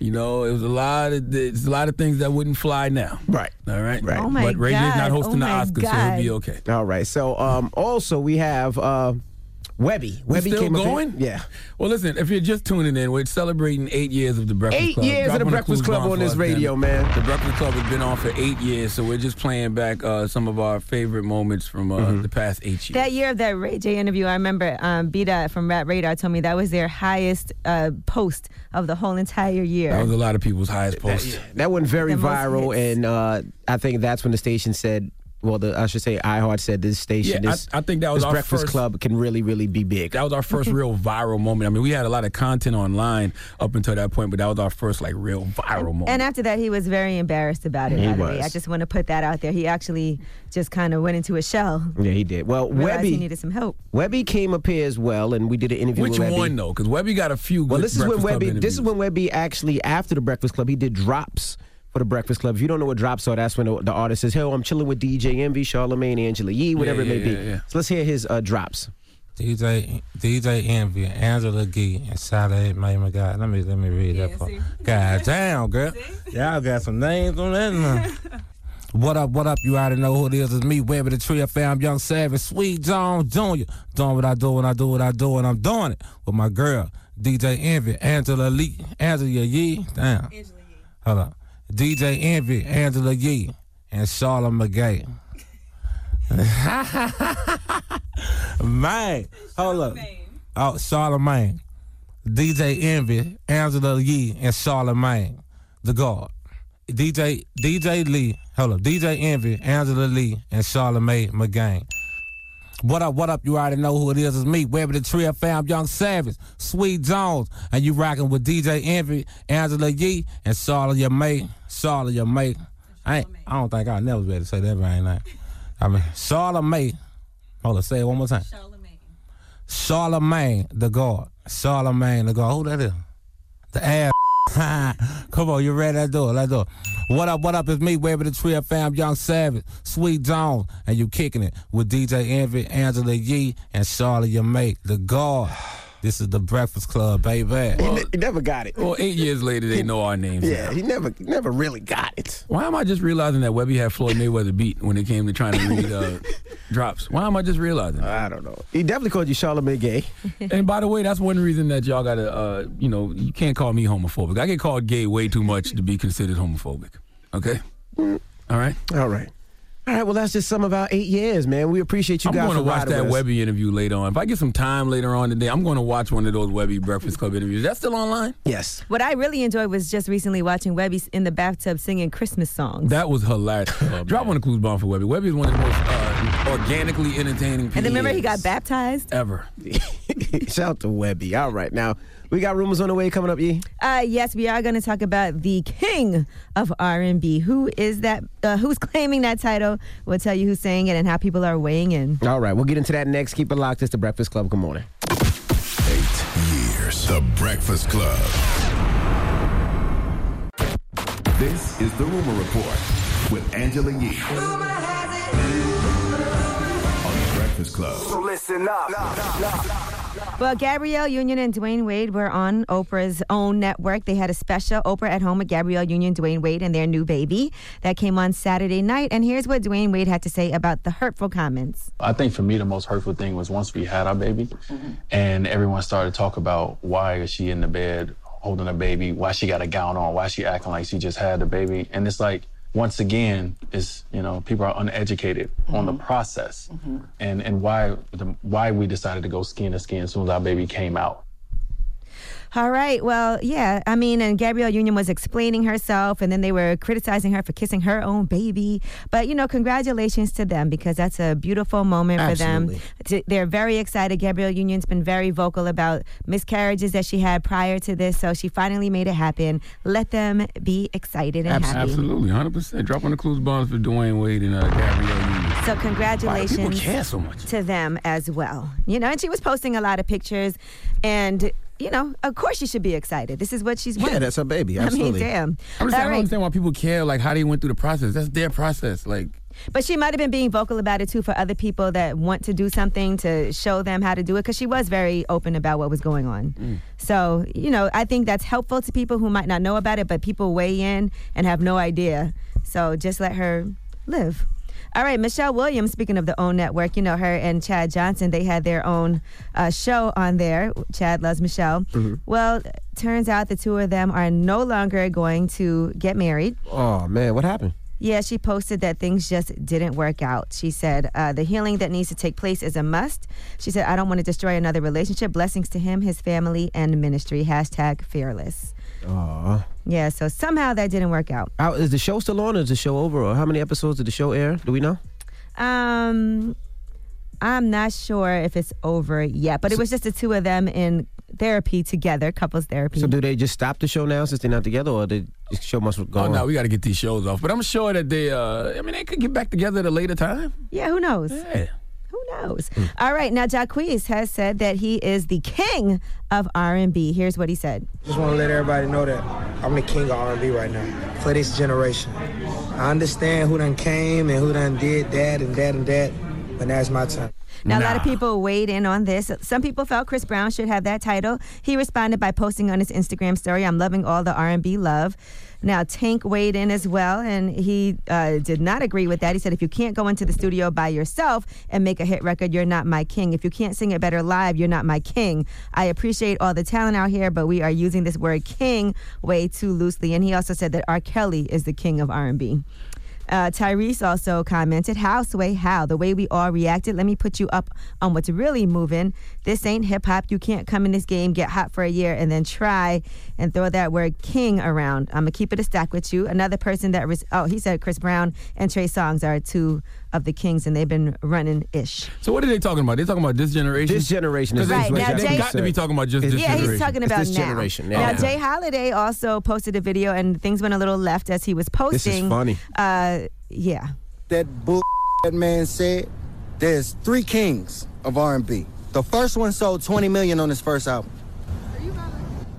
You know, it was a lot of it's a lot of things that wouldn't fly now. Right. All right. Right. Oh my but Ray J's not hosting Oh the my Oscars, so he'll be okay. All right. So, um, also we have uh, Webbie. We Webbie still came up here- going? Yeah. Well, listen, if you're just tuning in, we're celebrating eight years of the Breakfast Eight Club. years of the Breakfast Club Gone on this radio, damn man. The Breakfast Club has been on for eight years, so we're just playing back uh, some of our favorite moments from uh, Mm-hmm. the past eight years. That year of that Ray J interview, I remember um, B.Dot from Rap Radar told me that was their highest uh, post of the whole entire year. That was a lot of people's highest post. That went very The viral, and uh, I think that's when the station said, well, the, I should say iHeart said this station, Yeah, I- this, I think that was this our Breakfast first- Club can really, really be big. That was our first real viral moment. I mean, we had a lot of content online up until that point, but that was our first like real viral moment. And after that, he was very embarrassed about it. He by the way. was. I just want to put that out there. He actually just kind of went into a shell. Yeah, he did. Well, Realized he Webbie, needed some help. Webbie came up here as well, and we did an interview Which with Webbie. one though? Because Webbie got a few. Well, good this is when Webbie. This is when Webbie actually after the Breakfast Club, he did drops for the Breakfast Club. If you don't know what drops are, that's when the, the artist says, "Hey, I'm chilling with DJ Envy, Charlemagne, Angela Yee, whatever Yeah, it may yeah, be." yeah, yeah. So let's hear his uh, drops. DJ DJ Envy, Angela Gee, and Saleh May my God. Let me let me read that part. God damn, girl. Y'all got some names on that now. What up, what up? You already know who it is. It's me, Webbie the Tree. I found Young Savage, Sweet John Jr. Doing what I do when I do what I do, and I'm doing it with my girl, DJ Envy, Angela Lee, Angela Yee. Damn. Hold up. DJ Envy, Angela Yee, and Charlotte McGay. Man, hold up. Oh, Charlamagne. DJ Envy, Angela Yee, and Charlamagne, the guard. DJ DJ Lee, hold up. DJ Envy, Angela Lee, and Charlamagne McGain. What up, what up? You already know who it is. It's me, Webbie the Tree. I found Young Savage, Sweet Jones, and you rocking with DJ Envy, Angela Yee, and Charlotte your mate. Charlotte your mate. I ain't, I don't think I'll never be able to say that right now. I mean, Charlamagne. Hold on, say it one more time. Charlamagne, the God. Charlamagne, the God. Who that is? The ass. Come on, you ready? Let's do it. Let's do it. What up, what up? It's me, Webbie the Tree of fam, Young Savage, Sweet Jones, and you kicking it with DJ Envy, Angela Yee, and Charlotte, your mate, the God. This is the Breakfast Club, baby. He, ne- he never got it. Well, eight years later, they know our names. Yeah, now. he never never really got it. Why am I just realizing that Webbie had Floyd Mayweather beat when it came to trying to read uh, drops? Why am I just realizing? That? I don't know. He definitely called you Charlamagne gay. and by the way, that's one reason that y'all gotta, uh, you know, you can't call me homophobic. I get called gay way too much to be considered homophobic. Okay. All right. All right. All right, well, that's just some of our eight years, man. We appreciate you guys. I'm going to watch that us. Webbie interview later on. If I get some time later on today, I'm going to watch one of those Webbie Breakfast Club interviews. That's still online? Yes. What I really enjoyed was just recently watching Webbie in the bathtub singing Christmas songs. That was hilarious. Drop on the clues bomb for Webbie. Webbie is one of the most uh, organically entertaining people And then remember he got baptized? ever. Shout out to Webbie. All right, now we got rumors on the way coming up, Yee. Uh, yes, we are going to talk about the king of R&B. Who is that? Uh, who's claiming that title? We'll tell you who's saying it and how people are weighing in. All right, we'll get into that next. Keep it locked. It's the Breakfast Club. Good morning. Eight years. The Breakfast Club. This is the Rumor Report with Angela Yee on the Breakfast Club. So listen up. Well, Gabrielle Union and Dwyane Wade were on Oprah's OWN network. They had a special Oprah at Home with Gabrielle Union, Dwyane Wade, and their new baby that came on Saturday night. And here's what Dwyane Wade had to say about the hurtful comments. I think for me, the most hurtful thing was once we had our baby and everyone started to talk about why is she in the bed holding a baby, why she got a gown on, why she acting like she just had the baby. And it's like, once again, is you know, people are uneducated on the mm-hmm. process. Mm-hmm. And, and why the, why we decided to go skin to skin as soon as our baby came out. All right. Well, yeah. I mean, and Gabrielle Union was explaining herself, and then they were criticizing her for kissing her own baby. But, you know, congratulations to them because that's a beautiful moment for them. They're very excited. Gabrielle Union's been very vocal about miscarriages that she had prior to this, so she finally made it happen. Let them be excited and happy. Absolutely, 100%. Drop on the clues bombs for Dwyane Wade and uh, Gabrielle Union. So Why congratulations do people care so much? to them as well. You know, and she was posting a lot of pictures, and you know, of course she should be excited. This is what she's wanting. Yeah, wanting. that's her baby. I mean, Absolutely. damn. I'm just saying, I All don't right. understand why people care, like how they went through the process. That's their process. Like, But she might have been being vocal about it too for other people that want to do something to show them how to do it because she was very open about what was going on. Mm. So, you know, I think that's helpful to people who might not know about it, but people weigh in and have no idea. So just let her live. All right, Michelle Williams, speaking of the OWN network, you know, her and Chad Johnson, they had their own uh, show on there. Chad loves Michelle. Well, turns out the two of them are no longer going to get married. Oh man, what happened? Yeah, she posted that things just didn't work out. She said, uh, the healing that needs to take place is a must. She said, I don't want to destroy another relationship. Blessings to him, his family, and ministry. Hashtag fearless. Aw. Yeah, so somehow that didn't work out. How- Is the show still on or is the show over? Or how many episodes did the show air? Do we know? Um, I'm not sure if it's over yet, but it was just the two of them in therapy together, couples therapy. So do they just stop the show now since they're not together or the show must go oh on? no, we got to get these shows off. But I'm sure that they, uh, I mean, they could get back together at a later time. yeah, who knows? Yeah. Who knows? Hmm. All right, now Jacquees has said that he is the king of R&B. Here's what he said. Just want to let everybody know that I'm the king of R&B right now for this generation. I understand who done came and who done did that and that and that, but now it's my time. Now, a lot of people weighed in on this. Some people felt Chris Brown should have that title. He responded by posting on his Instagram story, "I'm loving all the R&B love." Now, Tank weighed in as well, and he uh, did not agree with that. He said, "If you can't go into the studio by yourself and make a hit record, you're not my king. If you can't sing it better live, you're not my king. I appreciate all the talent out here, but we are using this word king way too loosely." And he also said that R. Kelly is the king of R&B. Uh, Tyrese also commented, How, Sway, how? The way we all reacted, let me put you up on what's really moving. This ain't hip hop. You can't come in this game, get hot for a year, and then try and throw that word king around. I'm going to keep it a stack with you. Another person that, res- oh, he said Chris Brown and Trey Songz are two of the kings, and they've been running ish. So what are they talking about? They're talking about this generation. This generation is 'Cause Right, they, now they Jay- got to be talking about just this yeah, generation. Yeah, he's talking about this now. generation, Now, yeah. J. Holiday also posted a video, and things went a little left as he was posting. This is funny. Uh, yeah. that bull that man said, there's three kings of R&B. The first one sold 20 million on his first album.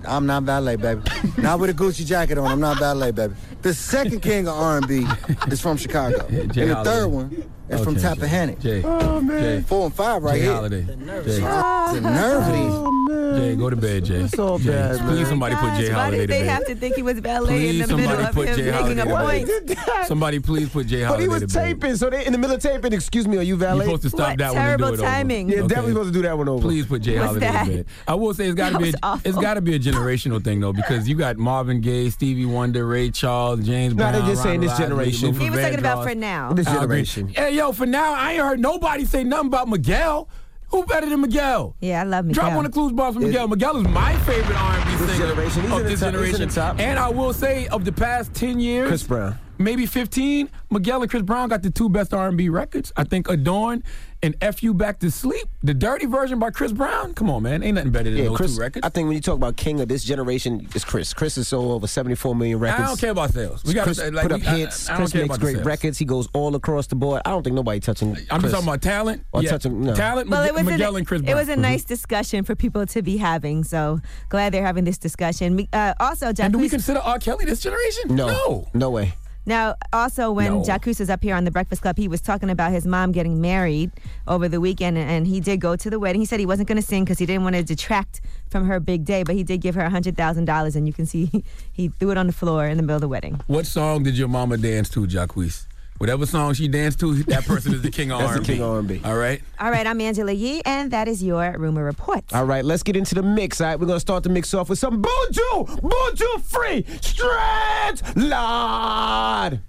I'm not valet, baby. not with a Gucci jacket on. I'm not valet, baby. The second king of R&B is from Chicago, and the Holiday. third one is Okay, from Jay. Tappahannock. Jay. Oh man, Jay. four and five right Jay here. Holiday. Jay. The nerve of oh, these. Jay, go to bed, Jay. It's all Jay, bad, Please, man. somebody put J. Holiday. Why Holiday did to they bed. have to think he was valet Please, in the middle of him Jay making a point? Somebody please put J. Holiday But he was taping, so they in the middle of taping. Excuse me, are you valet? You're supposed to stop What that one and terrible do it timing. over. Yeah, Okay. definitely supposed to do that one over. Please put Jay What's Holiday that? to bed. I will say it's got to be a, awful. it's got to be a generational thing though because you got Marvin Gaye, Stevie Wonder, Ray Charles, James No, Brown. they just saying this Isley, generation. He was talking about Vandross, for now. This generation. Hey yo, for now I ain't heard nobody say nothing about Miguel. Who better than Miguel? Yeah, I love Miguel. Drop on the clues box for Miguel. Miguel is my favorite R&B This singer generation. He's of in this top- he's in generation. the top. And I will say, of the past ten years, Chris Brown. maybe 15, Miguel and Chris Brown got the two best R&B records. I think Adorn and F You Back to Sleep, the dirty version by Chris Brown. Come on, man. Ain't nothing better than Yeah, those Chris. two records. I think when you talk about king of this generation, it's Chris. Chris has sold over 74 million records. I don't care about sales. We gotta Chris like, put up we- hits. I don't Chris makes great sales. records. He goes all across the board. I don't think nobody touching. I'm Chris. just talking about talent. Or yeah. touching no. Talent, Well, it was Miguel a, and Chris Brown. it was a nice discussion for people to be having. So glad they're having this discussion. Uh, also, And do we consider R. Kelly this generation? No, No. no way. Now also when No. Jacquees was up here on the Breakfast Club, he was talking about his mom getting married over the weekend, and, he did go to the wedding. He said he wasn't going to sing because he didn't want to detract from her big day, but he did give her hundred thousand dollars, and you can see he, he threw it on the floor in the middle of the wedding. What song did your mama dance to, Jacquees? Whatever song she danced to, that person is the king of That's R&B. The king of R&B. All right. All right, I'm Angela Yee, and that is your rumor report. All right, let's get into the mix. All right, we're gonna start the mix off with some Buju, Buju free, straight lord.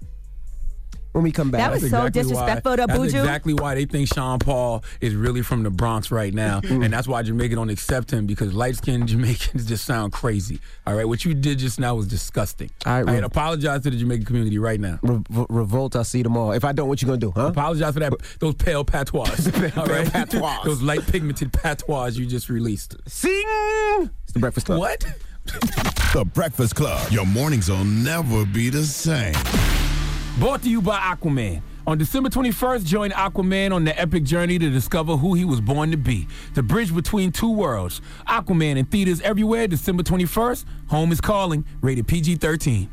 When we come back, That was That's so exactly disrespectful why, to That's exactly why they think Sean Paul is really from the Bronx right now, mm-hmm. and that's why Jamaica don't accept him because light skinned Jamaicans just sound crazy. All right, what you did just now was disgusting. All right, All right, Re- apologize to the Jamaican community right now. Re- re- revolt. I'll see you tomorrow. If I don't, what you gonna do, huh? Apologize for that. Those pale patois. all right, patois. those light pigmented patois you just released. Sing. It's the Breakfast Club. What? The Breakfast Club. Your mornings will never be the same. Brought to you by Aquaman. On December 21st, join Aquaman on the epic journey to discover who he was born to be. The bridge between two worlds. Aquaman in theaters everywhere December 21st. Home is calling. Rated PG 13.